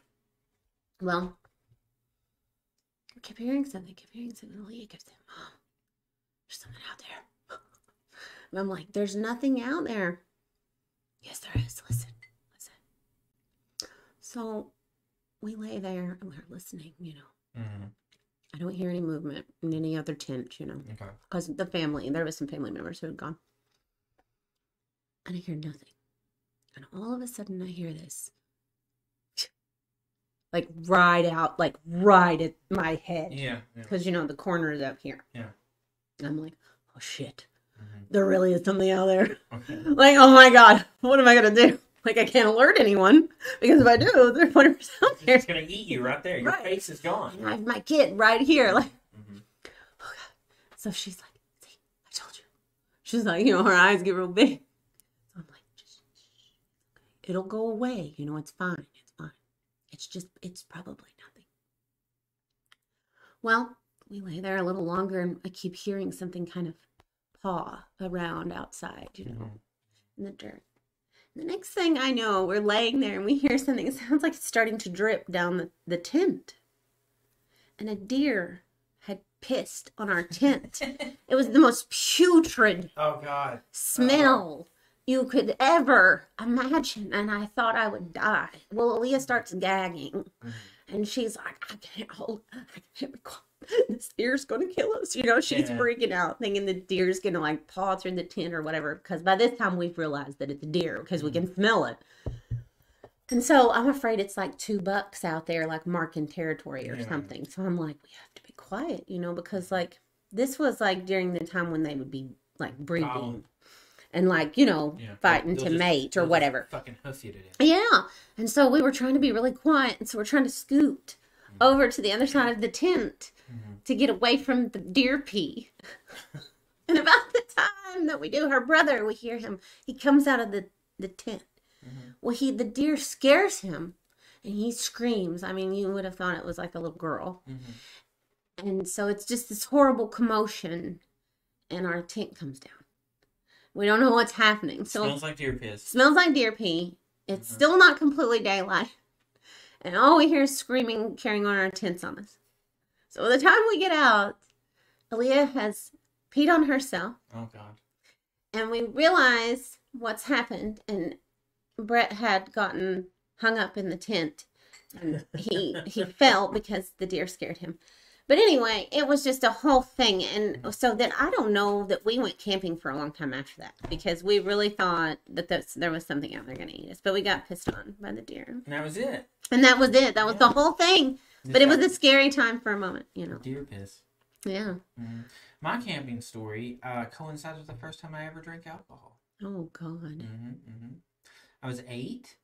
Well, kept hearing something, kept hearing something. Leah kept saying, Mom, there's something out there. And I'm like, there's nothing out there. Yes, there is. Listen, listen. So we lay there and we're listening, you know. hmm I don't hear any movement in any other tent, you know, Okay. because the family, there was some family members who had gone. And I hear nothing. And all of a sudden I hear this. Like right out, like right at my head. Yeah. yeah. Because, you know, the corner is up here. Yeah. And I'm like, oh shit, hmm there really is something out there. Okay. Like, oh my God, what am I going to do? Like, I can't alert anyone because if I do, there's whatever's out It's there. gonna eat you right there. Your Right. face is gone. Have my kid right here. Like, hmm oh God. So she's like, see, I told you. She's like, you know, her eyes get real big. I'm like, just, it'll go away. You know, it's fine. It's just, it's probably nothing. Well, we lay there a little longer and I keep hearing something kind of paw around outside, you know, mm-hmm. in the dirt. The next thing I know, we're laying there and we hear something. It sounds like it's starting to drip down the, the tent. And a deer had pissed on our tent. It was the most putrid oh God. smell you could ever imagine. And I thought I would die. Well, Aaliyah starts gagging. Mhm. And she's like, I can't hold, I can't be quiet. This deer's gonna kill us. You know, she's Yeah. freaking out, thinking the deer's gonna like paw through the tent or whatever. Because by this time we've realized that it's a deer because we can smell it. And so I'm afraid it's like two bucks out there, like marking territory or Yeah. something. So I'm like, we have to be quiet, you know, because like this was like during the time when they would be like breeding. And like, you know, Yeah. fighting to mate or whatever. Fucking hoof you to death. Yeah. And so we were trying to be really quiet. And so we're trying to scoot over to the other side of the tent Mhm. to get away from the deer pee. and about the time that we do, her brother, we hear him. He comes out of the, the tent. Mhm. Well, he the deer scares him and he screams. I mean, you would have thought it was like a little girl. Mhm. And so it's just this horrible commotion and our tent comes down. We don't know what's happening. So Smells like deer piss. Smells like deer pee. It's Mhm. still not completely daylight. And all we hear is screaming, carrying on our tents on us. So by the time we get out, Aaliyah has peed on herself, Oh God. and we realize what's happened. And Brett had gotten hung up in the tent, and he he fell because the deer scared him. But anyway, it was just a whole thing, and so then I don't know that we went camping for a long time after that because we really thought that there was something out there going to eat us, but we got pissed on by the deer, And that was it. and that was it. That was the whole thing. But it was a scary time for a moment, you know. deer piss. Yeah. Mhm. My camping story uh, coincides with the first time I ever drank alcohol. Oh God. hmm hmm I was eight.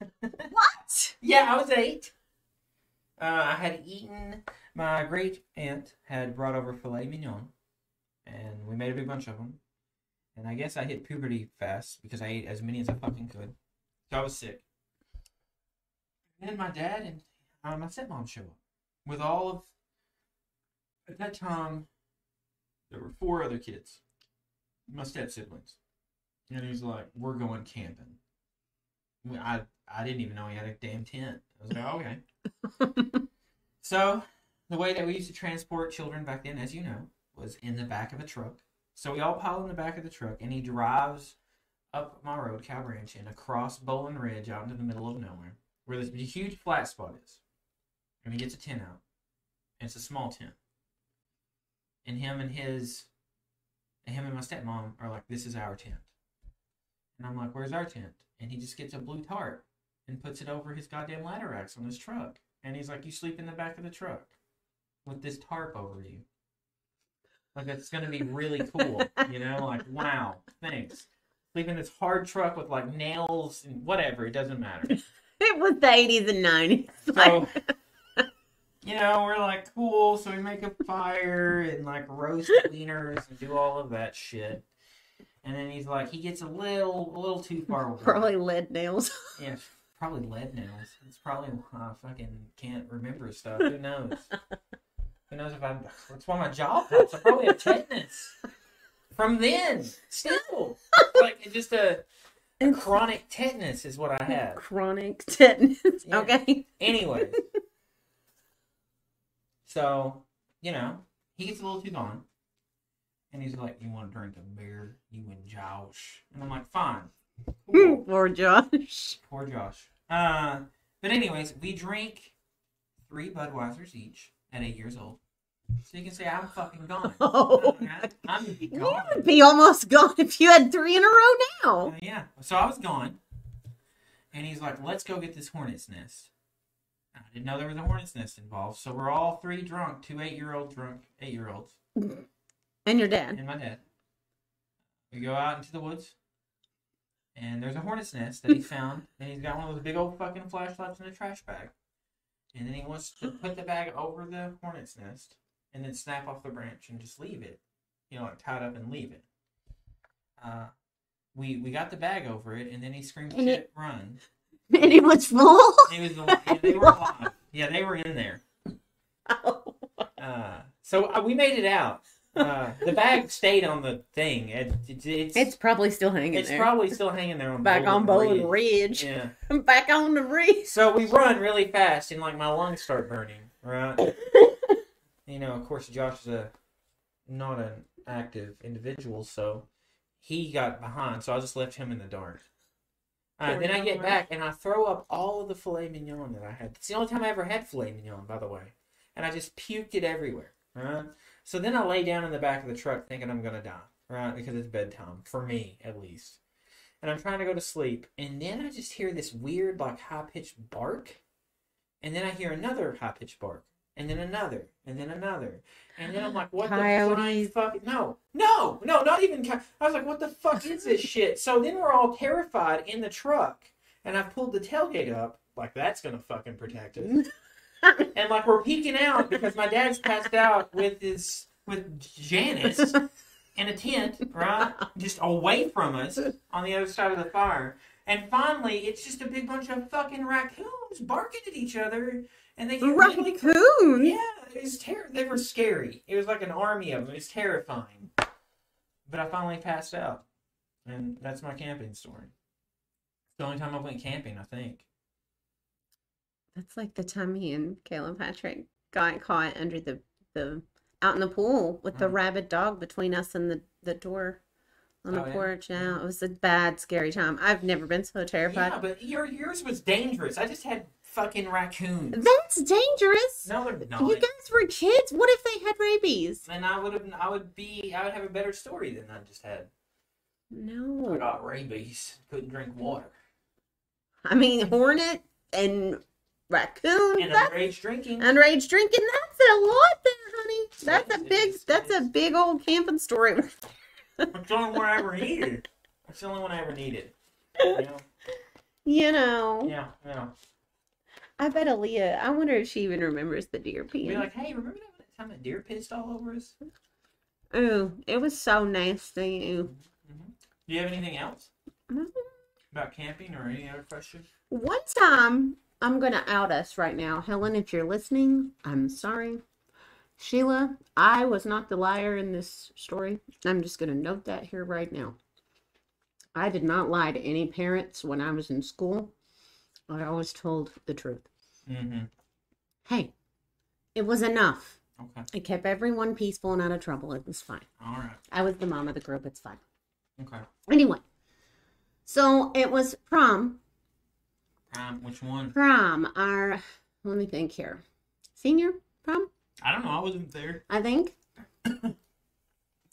What? Yeah, I was eight. Uh, I had eaten. My great aunt had brought over filet mignon, and we made a big bunch of them. And I guess I hit puberty fast because I ate as many as I fucking could. So I was sick. And then my dad and uh, my stepmom show up with all of. At that time, there were four other kids, my step siblings, and he's like, "We're going camping." I I didn't even know he had a damn tent. I was like, oh, okay. So the way that we used to transport children back then, as you know, was in the back of a truck. So we all pile in the back of the truck, and he drives up my road, Cow Ranch, and across Bowling Ridge out into the middle of nowhere, where this huge flat spot is. And he gets a tent out. And it's a small tent. And him and his, and him and my stepmom are like, "This is our tent." And I'm like, "Where's our tent?" And he just gets a blue tarp and puts it over his goddamn ladder racks on his truck. And he's like, "You sleep in the back of the truck with this tarp over you." Like that's gonna be really cool, you know? Like, wow, thanks. Sleep in this hard truck with like nails and whatever. It doesn't matter. It was the eighties and nineties. So, you know, we're like, cool. So we make a fire and like roast wieners and do all of that shit. And then he's like, he gets a little, a little too far away. Probably lead nails. Yeah, probably lead nails. It's probably I fucking can't remember stuff. Who knows? Who knows if I'm? That's why my jaw pops. I probably have tetanus from then. Still, like it's just a, a chronic tetanus is what I have. Chronic tetanus. Yeah. Okay. Anyway, so you know he gets a little too gone, and he's like, "You want to drink a beer? You and Josh?" And I'm like, "Fine." Cool. Poor Josh. Poor Josh. Uh, but anyways, we drink three Budweisers each at eight years old. So you can say I'm fucking gone. Oh, I'm, I'm you would be almost gone if you had three in a row now. Uh, yeah. So I was gone, and he's like, "Let's go get this hornet's nest." I didn't know there was a hornet's nest involved. So we're all three drunk, two eight-year-old drunk, eight-year-olds, And your dad. and my dad. We go out into the woods, and there's a hornet's nest that he found, and he's got one of those big old fucking flashlights in a trash bag. And then he wants to put the bag over the hornet's nest, and then snap off the branch and just leave it, you know, like tie it up and leave it. Uh, we we got the bag over it, and then he screamed, And "Shit, it- run!" And it was full. He was. Yeah, they were alive. Yeah, they were in there. Uh, so uh, we made it out. Uh, the bag stayed on the thing. It, it, it's It's probably still hanging it's there. probably still hanging there on back on Bowling Bowling Ridge. Yeah. Back on the ridge. So we run really fast, and like my lungs start burning. Right. you know, of course, Josh is a not an active individual, so he got behind. So I just left him in the dark. Uh, then I get back and I throw up all of the filet mignon that I had. It's the only time I ever had filet mignon, by the way. And I just puked it everywhere. Right. So then I lay down in the back of the truck thinking I'm gonna die. Right, because it's bedtime for me at least. And I'm trying to go to sleep, and then I just hear this weird, like high pitched bark, and then I hear another high pitched bark, and then another, and then another, and then I'm like, "What the flying fuck? No, no, no, not even." I was like, "What the fuck is this shit?" So then we're all terrified in the truck, and I pulled the tailgate up, like that's gonna fucking protect us, and like we're peeking out because my dad's passed out with his with Janice in a tent, right? Just away from us on the other side of the fire. And finally, it's just a big bunch of fucking raccoons barking at each other, and they get really Raccoon. yeah, it was ter- They were scary. It was like an army of them. It was terrifying. But I finally passed out, and that's my camping story. It's the only time I went camping, I think. That's like the time me and Kayla Patrick got caught under the the out in the pool with the Mm. rabid dog between us and the the door on the Oh, porch. Yeah, it was a bad, scary time. I've never been so terrified. Yeah, but your yours was dangerous. I just had fucking raccoons. That's dangerous. No, they're not. You guys were kids. What if they had rabies? and I would have, I would be, I would have a better story than I just had. I No. got rabies. Couldn't drink water. I mean, hornet and raccoon. And That's underage drinking. underage drinking. That's a lot there, honey. That's a big. That's a big old camping story. It's the only one I ever needed. It's the only one I ever needed. You know? You know, Yeah, yeah. I bet Aaliyah. I wonder if she even remembers the deer Be peeing. like, hey, remember that time a deer pissed all over us? Ooh, it was so nasty. Ooh. Do you have anything else Mhm. about camping or any other question? One time, I'm gonna out us right now, Helen. If you're listening, I'm sorry. Sheila, I was not the liar in this story. I'm just gonna note that here right now. I did not lie to any parents when I was in school. I always told the truth. Mm-hmm. Hey, it was enough. Okay. It kept everyone peaceful and out of trouble. It was fine. All right. I was the mom of the group. It's fine. Okay. Anyway, so it was prom. Um, which one? Prom. Our let me think here. Senior prom, I don't know. I wasn't there. I think.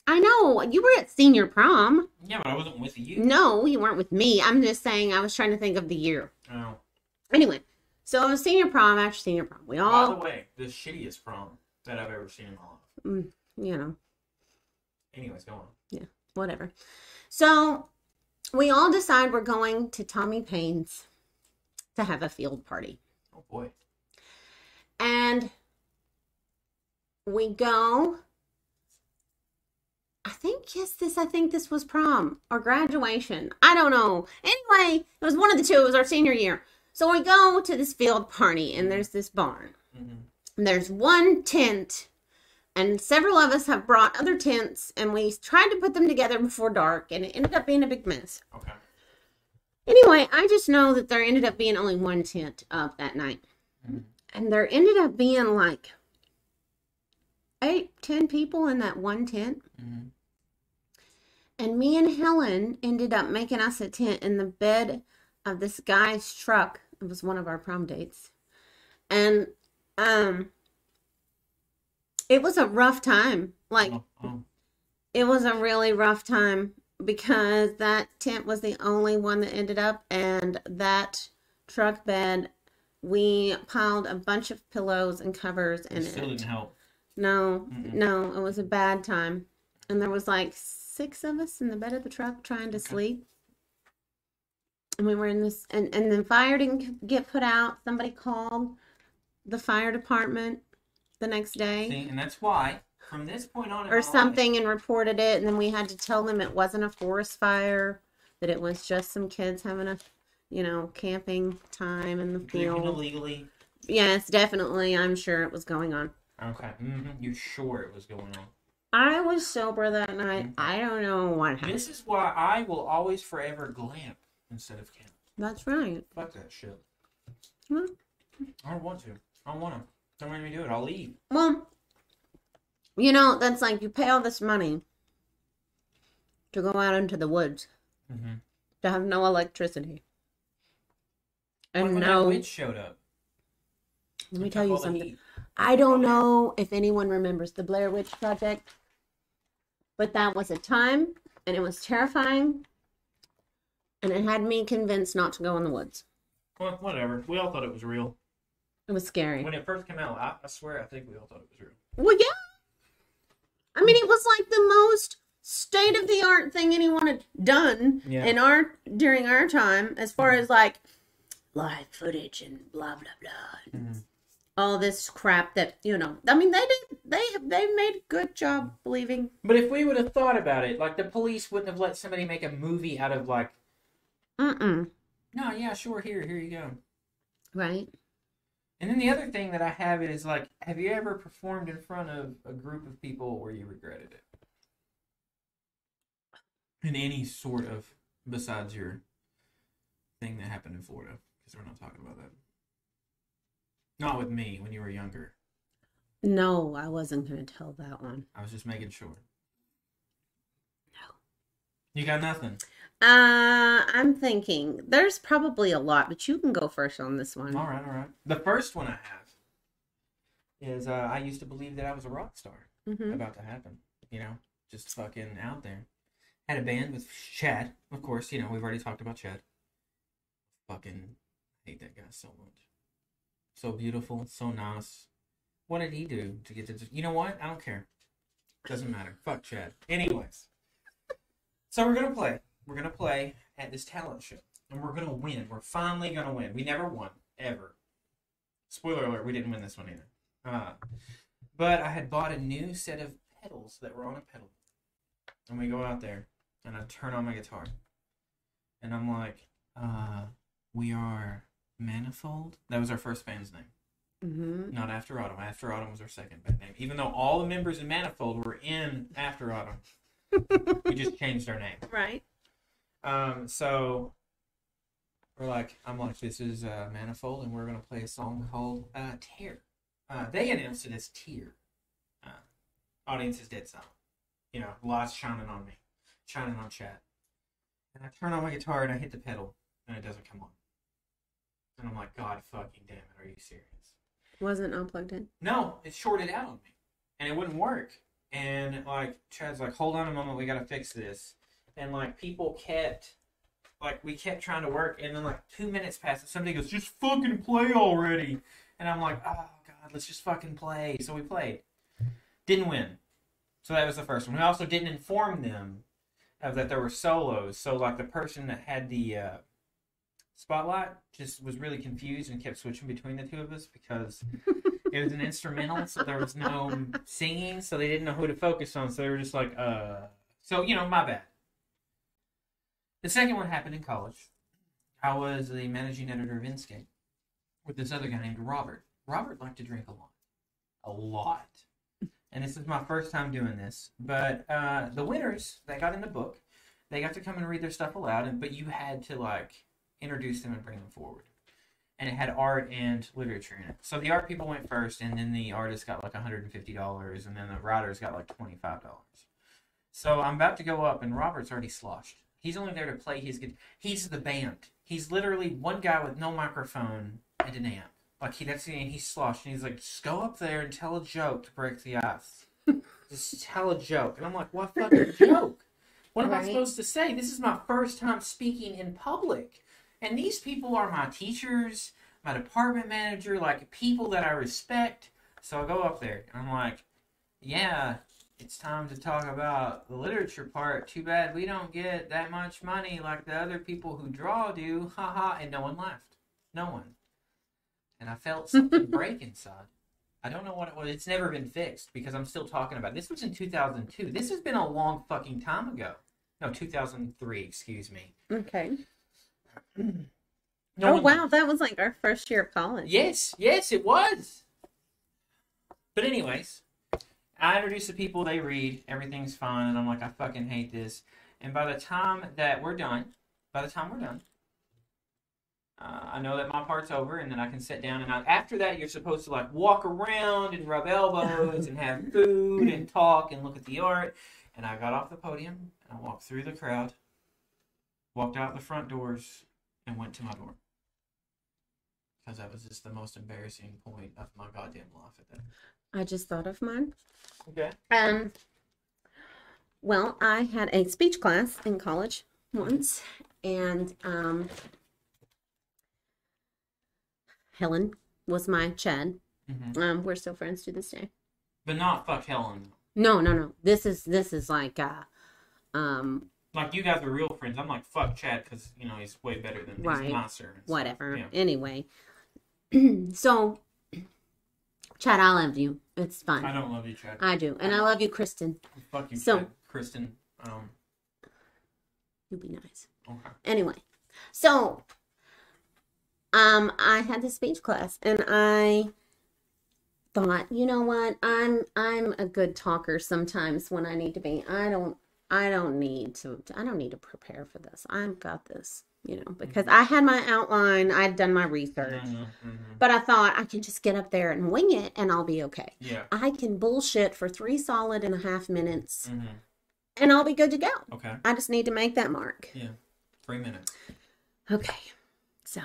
I know you were at senior prom. Yeah, but I wasn't with you. No, you weren't with me. I'm just saying I was trying to think of the year. Oh. Anyway, so it was senior prom after senior prom. We all. By the way, the shittiest prom that I've ever seen in my life. you know, Anyways, go on. Yeah, whatever. So we all decide we're going to Tommy Payne's to have a field party. Oh boy. And we go. I think, yes, this, I think this was prom or graduation. I don't know. Anyway, it was one of the two. It was our senior year. So we go to this field party, and there's this barn. Mm-hmm. And there's one tent, and several of us have brought other tents, and we tried to put them together before dark, and it ended up being a big mess. Okay. Anyway, I just know that there ended up being only one tent up that night. Mhm. And there ended up being like eight, ten people in that one tent. Mm-hmm. And me and Helen ended up making us a tent in the bed of this guy's truck. It was one of our prom dates. And um it was a rough time. Like Oh, oh. it was a really rough time because that tent was the only one that ended up and that truck bed we piled a bunch of pillows and covers It in still it. didn't help. No, Mm-mm. no, it was a bad time. And there was like six of us in the bed of the truck trying to Okay. sleep. And we were in this and, and then fire didn't get put out. Somebody called the fire department the next day See, and that's why from this point on, or something and reported it and then we had to tell them it wasn't a forest fire that it was just some kids having a you know camping time in the field illegally. yes definitely i'm sure it was going on Okay. Mm-hmm. You're sure it was going on. i was sober that night i don't know what happened This is why I will always forever glamp instead of camp. that's right Fuck that shit. Well- I don't want to. I don't want to. Don't make me do it. I'll leave. well you know that's like you pay all this money to go out into the woods Mm-hmm. to have no electricity and no witch showed up. let me tell you something. I don't know if anyone remembers the Blair Witch Project, but that was a time and it was terrifying. And it had me convinced not to go in the woods. Well, whatever. We all thought it was real. It was scary. When it first came out, I, I swear, I think we all thought it was real. Well, yeah. I mean, it was like the most state of the art thing anyone had done Yeah. in our during our time, as far as like live footage and blah blah blah. Mhm. All this crap that you know. I mean, they did. They they made a good job believing. But if we would have thought about it, like the police wouldn't have let somebody make a movie out of like, Mm mm. no, yeah, sure, here, here you go. Right. And then the other thing that I have is like, have you ever performed in front of a group of people where you regretted it? In any sort of, besides your thing that happened in Florida, because we're not talking about that. Not with me when you were younger. No, I wasn't going to tell that one. I was just making sure. No. You got nothing. Uh, I'm thinking there's probably a lot, but you can go first on this one. All right, all right. The first one I have is uh, I used to believe that I was a rock star. hmm about to happen. You know, just fucking out there. Had a band with Chad, of course. You know, we've already talked about Chad. Fucking hate that guy so much. So beautiful, so nice. What did he do to get to? You know what? I don't care. Doesn't matter. Fuck Chad. Anyways, So we're gonna play. We're gonna play at this talent show, and we're gonna win. We're finally gonna win. We never won ever. Spoiler alert: we didn't win this one either. Uh, but I had bought a new set of pedals that were on a pedal, and we go out there, and I turn on my guitar, and I'm like, uh, "We are Manifold." That was our first band's name. Mm-hmm. Not After Autumn. After Autumn was our second band name. Even though all the members in Manifold were in After Autumn, we just changed our name. Right. Um, so we're like, I'm like, this is uh, Manifold, and we're gonna play a song called uh, Tear. Uh, they announced it as Tear. Uh, audience is dead silent. You know, lights shining on me, shining on Chad. And I turn on my guitar and I hit the pedal, and it doesn't come on. And I'm like, God fucking damn it, are you serious? Wasn't unplugged in. No, it shorted out on me, and it wouldn't work. And like Chad's like, hold on a moment, we gotta fix this. And like people kept, like we kept trying to work, and then like two minutes passed, and somebody goes, just fucking play already. And I'm like, oh god, let's just fucking play. So we played, didn't win. So that was the first one. We also didn't inform them of that there were solos. So like the person that had the uh, spotlight just was really confused and kept switching between the two of us because it was an instrumental, so there was no singing, so they didn't know who to focus on. So they were just like, uh. So you know, my bad. The second one happened in college. I was the managing editor of Inscape with this other guy named Robert. Robert liked to drink a lot, a lot. And this is my first time doing this. But uh, the winners that got in the book, they got to come and read their stuff aloud, and but you had to like introduce them and bring them forward. And it had art and literature in it. So the art people went first, and then the artist got like $150, and then the writers got like $25. So I'm about to go up, and Robert's already sloshed. He's only there to play his guitar. He's the band. He's literally one guy with no microphone and an amp. Like he, that's the and he's sloshed, and he's like, just go up there and tell a joke to break the ice. just tell a joke, and I'm like, what fucking joke? What am I supposed to say? This is my first time speaking in public, and these people are my teachers, my department manager, like people that I respect. So I go up there, and I'm like, yeah, it's time to talk about the literature part. Too bad we don't get that much money like the other people who draw do. Ha ha. And no one laughed. No one. And I felt something break inside. I don't know what it was. It's never been fixed because I'm still talking about it. This was in 2002. This has been a long fucking time ago. No, 2003, excuse me. Okay. No oh wow, that was like our first year of college. Yes, yes, it was. But anyways, I introduce the people, they read, everything's fine, and I'm like, I fucking hate this. And by the time that we're done, by the time we're done, uh, I know that my part's over, and then I can sit down. And I, after that, you're supposed to like walk around and rub elbows and have food and talk and look at the art. And I got off the podium and I walked through the crowd, walked out the front doors, and went to my dorm because that was just the most embarrassing point of my goddamn life at that. I just thought of mine. Okay. Um, well, I had a speech class in college once, and um, Helen was my Chad. hmm Um, we're still friends to this day. But not fuck Helen. No, no, no. This is this is like uh, um, Like you guys are real friends. I'm like fuck Chad because you know he's way better than Right. he's nicer. whatever. Yeah. Anyway, so Chad, I love you. It's fine. I don't love you, Chad. I do, and I love you, Kristen. fuck you, so- Chad. Kristen. Um. You be nice. Okay. Anyway, so um I had this speech class and I thought, you know what? I'm I'm a good talker sometimes when I need to be. I don't I don't need to I don't need to prepare for this. I've got this, you know, because I had my outline, I'd done my research. Mhm, mhm. But I thought I can just get up there and wing it and I'll be okay. Yeah. I can bullshit for three solid and a half minutes hmm and I'll be good to go. Okay. I just need to make that mark. Yeah. Three minutes. Okay, so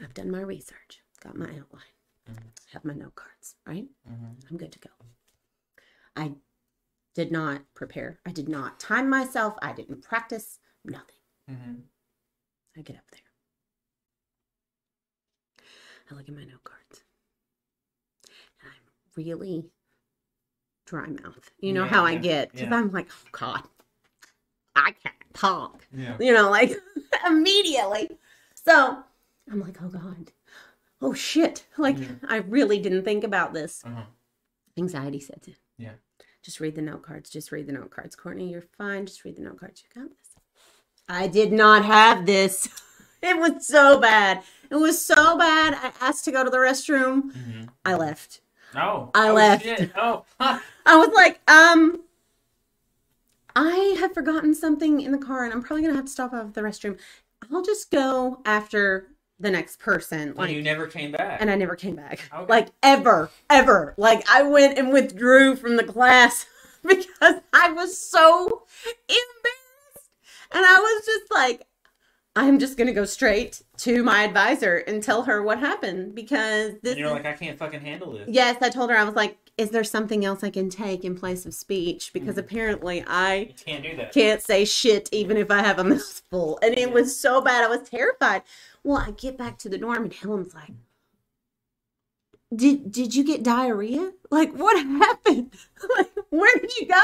I've done my research, got my outline, Mhm. have my note cards, right? hmm I'm good to go. I did not prepare. I did not time myself. I didn't practice, nothing. I get up there. I look at my note cards. And I'm really dry mouth. You know how I Yeah, get because yeah. I'm like, oh God, I can't talk. Yeah. You know, like immediately. So I'm like, oh God. Oh shit. Like Yeah. I really didn't think about this. Uh-huh. Anxiety sets in. Yeah. Just read the note cards. Just read the note cards. Courtney, you're fine. Just read the note cards. You got. I did not have this. It was so bad. It was so bad. I asked to go to the restroom. hmm I left. Oh. I oh, left. Shit. Oh. I was like, um, I have forgotten something in the car and I'm probably going to have to stop off at the restroom. I'll just go after the next person. and Like, you never came back. and I never came back. Okay. Like ever, ever. Like I went and withdrew from the class because I was so embarrassed. And I was just like, I'm just gonna go straight to my advisor and tell her what happened because this and you're like, I can't fucking handle this. Yes, I told her I was like, is there something else I can take in place of speech? Because Mhm. apparently I You can't do that. can't say shit even if I have a mouthful. And it was so bad. I was terrified. Well, I get back to the dorm and Helen's like, Did did you get diarrhea? Like what happened? like where did you go?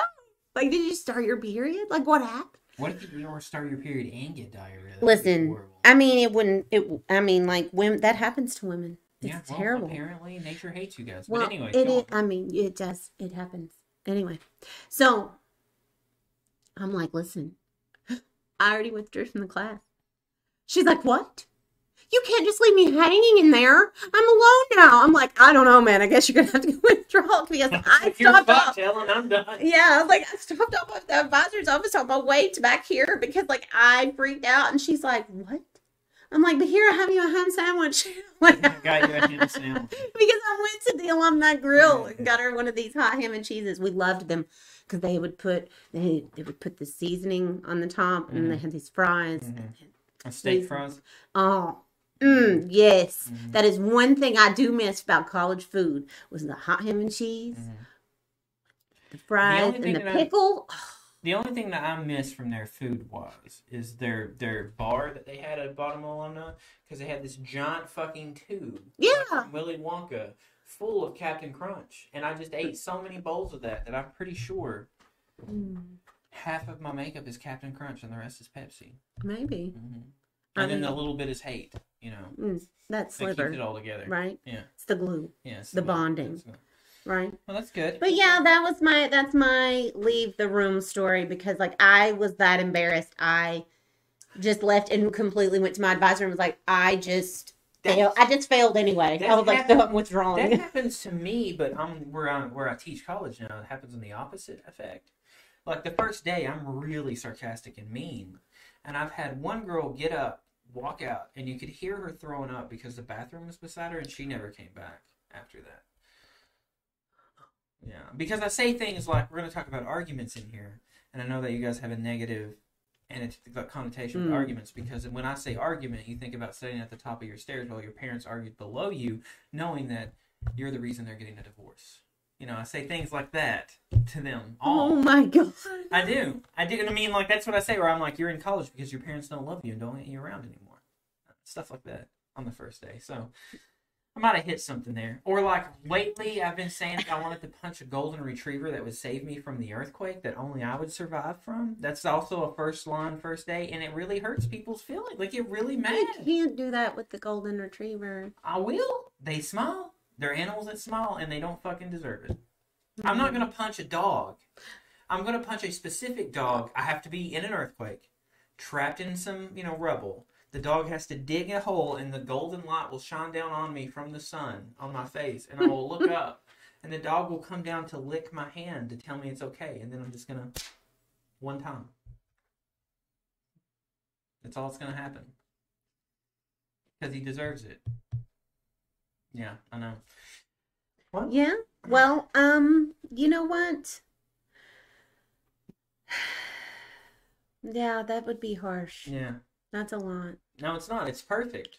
Like did you start your period? Like what happened? What if you were start your period and get diarrhea? That'd Listen. I mean it wouldn't it I mean like women that happens to women. It's yeah, well, terrible. apparently, nature hates you guys. Well, but anyway, it I mean, it does. It happens. Anyway, so I'm like, listen, I already withdrew from the class. She's like, what? You can't just leave me hanging in there. I'm alone now. I'm like, I don't know, man. I guess you're gonna have to go withdraw because I stopped off. Helen. I'm done. Yeah, I was like, I stopped off at the advisor's office on my way to back here because like I freaked out, and she's like, what? I'm like, but here I have you a ham sandwich. Like, I got you a ham sandwich. because I went to the alumni grill and got her one of these hot ham and cheeses. We loved them because they would put they they would put the seasoning on the top and they Mhm. had these fries. Mhm. A steak fries. Oh, mm, yes, Mhm. that is one thing I do miss about college food was the hot ham and cheese, Mhm. the fries, only and the that I- pickle. The only thing that I miss from their food was is their their bar that they had at bottom Alumna because they had this giant fucking tube. Yeah. Willy Wonka, full of Captain Crunch, and I just ate so many bowls of that that I'm pretty sure Mm, half of my makeup is Captain Crunch and the rest is Pepsi. maybe hmm I And then mean- a little bit is hate. You know, mm, that keeps it all together. right? Yeah. It's the glue, Yeah. it's The bonding. Right? Well, that's good. But yeah, that was my that's my leave the room story because like I was that embarrassed. I just left and completely went to my advisor and was like, I just failed. I just failed anyway. I was like, so I'm withdrawing. That happens to me, but I'm where I where I teach college now. It happens in the opposite effect. Like the first day, I'm really sarcastic and mean, and I've had one girl get up, walk out, and you could hear her throwing up because the bathroom was beside her, and she never came back after that. Yeah, because I say things like we're going to talk about arguments in here, and I know that you guys have a negative and it's connotation with Mm. arguments because when I say argument, you think about sitting at the top of your stairs while your parents argued below you, knowing that you're the reason they're getting a divorce. You know, I say things like that to them. All. oh my god. I do. I do. And I mean, like, that's what I say, where I'm like, you're in college because your parents don't love you and don't want you around anymore. Stuff like that on the first day. So I might have hit something there. Or, like, lately, I've been saying that I wanted to punch a golden retriever that would save me from the earthquake that only I would survive from. That's also a first line, first day, and it really hurts people's feelings. Like, it really made You can't do that with the golden retriever. I will. They smile. They're animals that smile, and they don't fucking deserve it. I'm not mm-hmm. gonna punch a dog. I'm gonna punch a specific dog. I have to be in an earthquake, trapped in some, you know, rubble. The dog has to dig a hole, and the golden light will shine down on me from the sun on my face, and I will look up, and the dog will come down to lick my hand to tell me it's okay, and then I'm just gonna one time. That's all that's gonna happen. Because he deserves it. Yeah, I know. What? Yeah. Well, um, you know what? Yeah, that would be harsh. Yeah. That's a lot. No, it's not. It's perfect.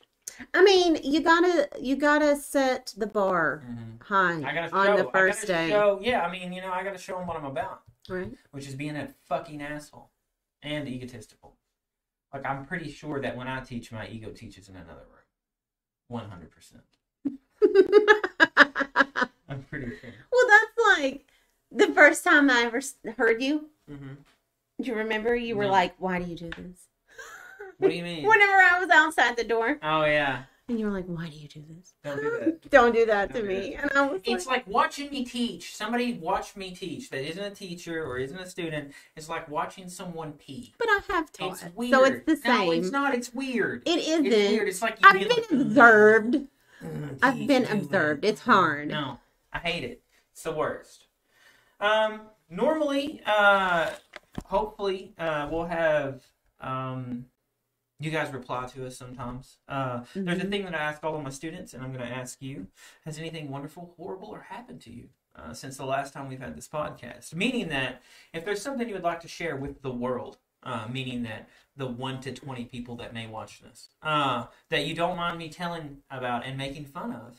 I mean, you gotta you gotta set the bar high I gotta on show. the first day, show. Yeah, I mean, you know, I gotta show them what I'm about, right? which is being a fucking asshole and egotistical. Like I'm pretty sure that when I teach, my ego teaches in another room. One hundred percent. I'm pretty sure. Well, that's like the first time I ever heard you. Mm-hmm. Do you remember you were No. like, why do you do this? What do you mean? Whenever I was outside the door, Oh yeah, and you were like, why do you do this? don't do that. Don't do that to Don't do me. And I was It's like, like watching me teach. Somebody watch me teach that isn't a teacher or isn't a student. It's like watching someone pee. but I have taught. It's weird. So it's the same. No, it's not. It's weird. It isn't. It's weird. It's like you I've been like, observed. "Mm, I've been observed. It's hard. No, I hate it. It's the worst. Um, normally, uh, hopefully, uh, we'll have um, you guys reply to us sometimes. Uh, there's a Mhm. thing that I ask all of my students, and I'm going to ask you: Has anything wonderful, horrible, or happened to you uh, since the last time we've had this podcast? Meaning that if there's something you would like to share with the world. Uh, meaning that the one to twenty people that may watch this, uh, that you don't mind me telling about and making fun of,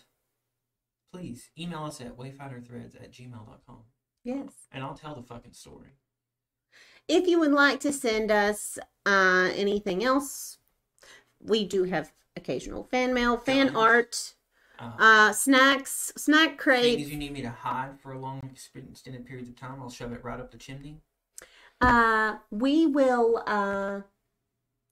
please email us at wayfinderthreads at gmail.com Yes. and I'll tell the fucking story. If you would like to send us uh, anything else, we do have occasional fan mail, fan Nice. art, Uh, uh, snacks, snack things you need me to hide for a long extended periods of time, I'll shove it right up the chimney. Uh, we will uh,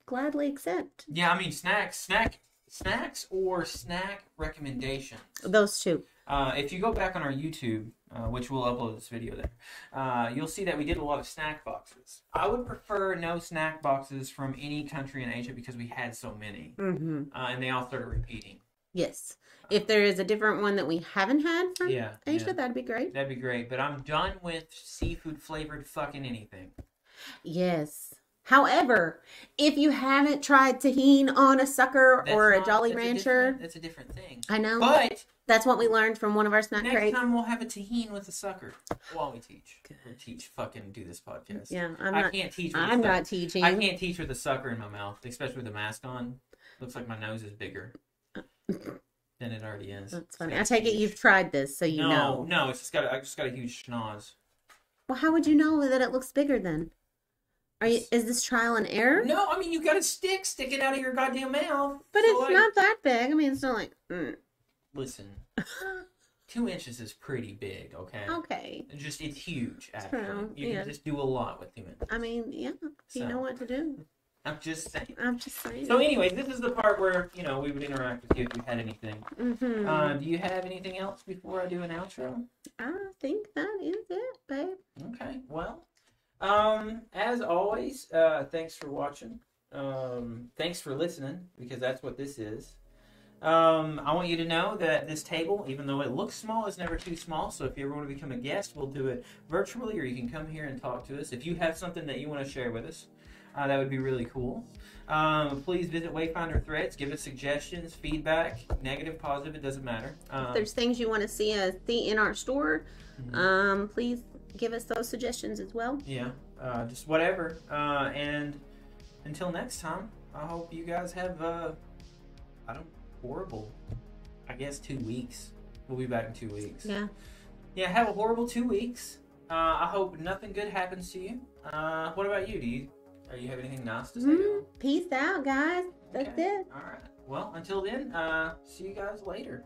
gladly accept Yeah, I mean snacks, snack, snacks or snack recommendations. those two. Uh, if you go back on our YouTube, uh, which we'll upload this video there, uh, you'll see that we did a lot of snack boxes. I would prefer no snack boxes from any country in Asia because we had so many, Mm-hmm. uh, and they all started repeating. Yes. If there is a different one that we haven't had from Yeah, Asia, yeah. that'd be great. That'd be great, but I'm done with seafood flavored fucking anything. Yes. However, if you haven't tried Tajín on a sucker That's or a not- Jolly a Rancher, different- That's a different thing. I know But that's what we learned from one of our snack next crates. time we'll have a Tajín with a sucker while we teach. Or teach, fucking do this podcast. Yeah, I'm I not. can't teach. With I'm a not teaching. I can't teach with a sucker in my mouth, especially with a mask on. Looks like my nose is bigger than it already is. That's It's funny. I take it you've tried this, so you no, know. no. It's just got. A, I just got a huge schnoz. Well, how would you know that it looks bigger then? Are you? Is this trial and error? No, I mean you got a stick sticking out of your goddamn mouth. but So, it's like, not that big. I mean, it's not like. Mm. Listen, two inches is pretty big. Okay. okay. It's Just it's huge. Actually, True, you yeah. can just do a lot with two inches. I mean, yeah. You So. know what to do. I'm just saying. I'm just saying. So, anyway, this is the part where you know we would interact with you if you had anything. hmm Uh, do you have anything else before I do an outro? I think that is it, babe. Okay. Well, um, as always, uh, thanks for watching. Um, thanks for listening because that's what this is. Um, I want you to know that this table, even though it looks small, is never too small. So if you ever want to become a guest, we'll do it virtually, or you can come here and talk to us. If you have something that you want to share with us, uh, that would be really cool. Um, please visit Wayfinder Threads. Give us suggestions, feedback, negative, positive, it doesn't matter. Um, If there's things you want to see us see in our store, mhm. um, please give us those suggestions as well. Yeah, uh, just whatever. Uh, and until next time, I hope you guys have uh, I don't horrible. I guess two weeks. We'll be back in two weeks. Yeah. Yeah, have a horrible two weeks. Uh, I hope nothing good happens to you. Uh, what about you? Do you are you have anything nice to say? Mhm. Peace out, guys. That's Okay. it. All right. Well, until then, uh, see you guys later.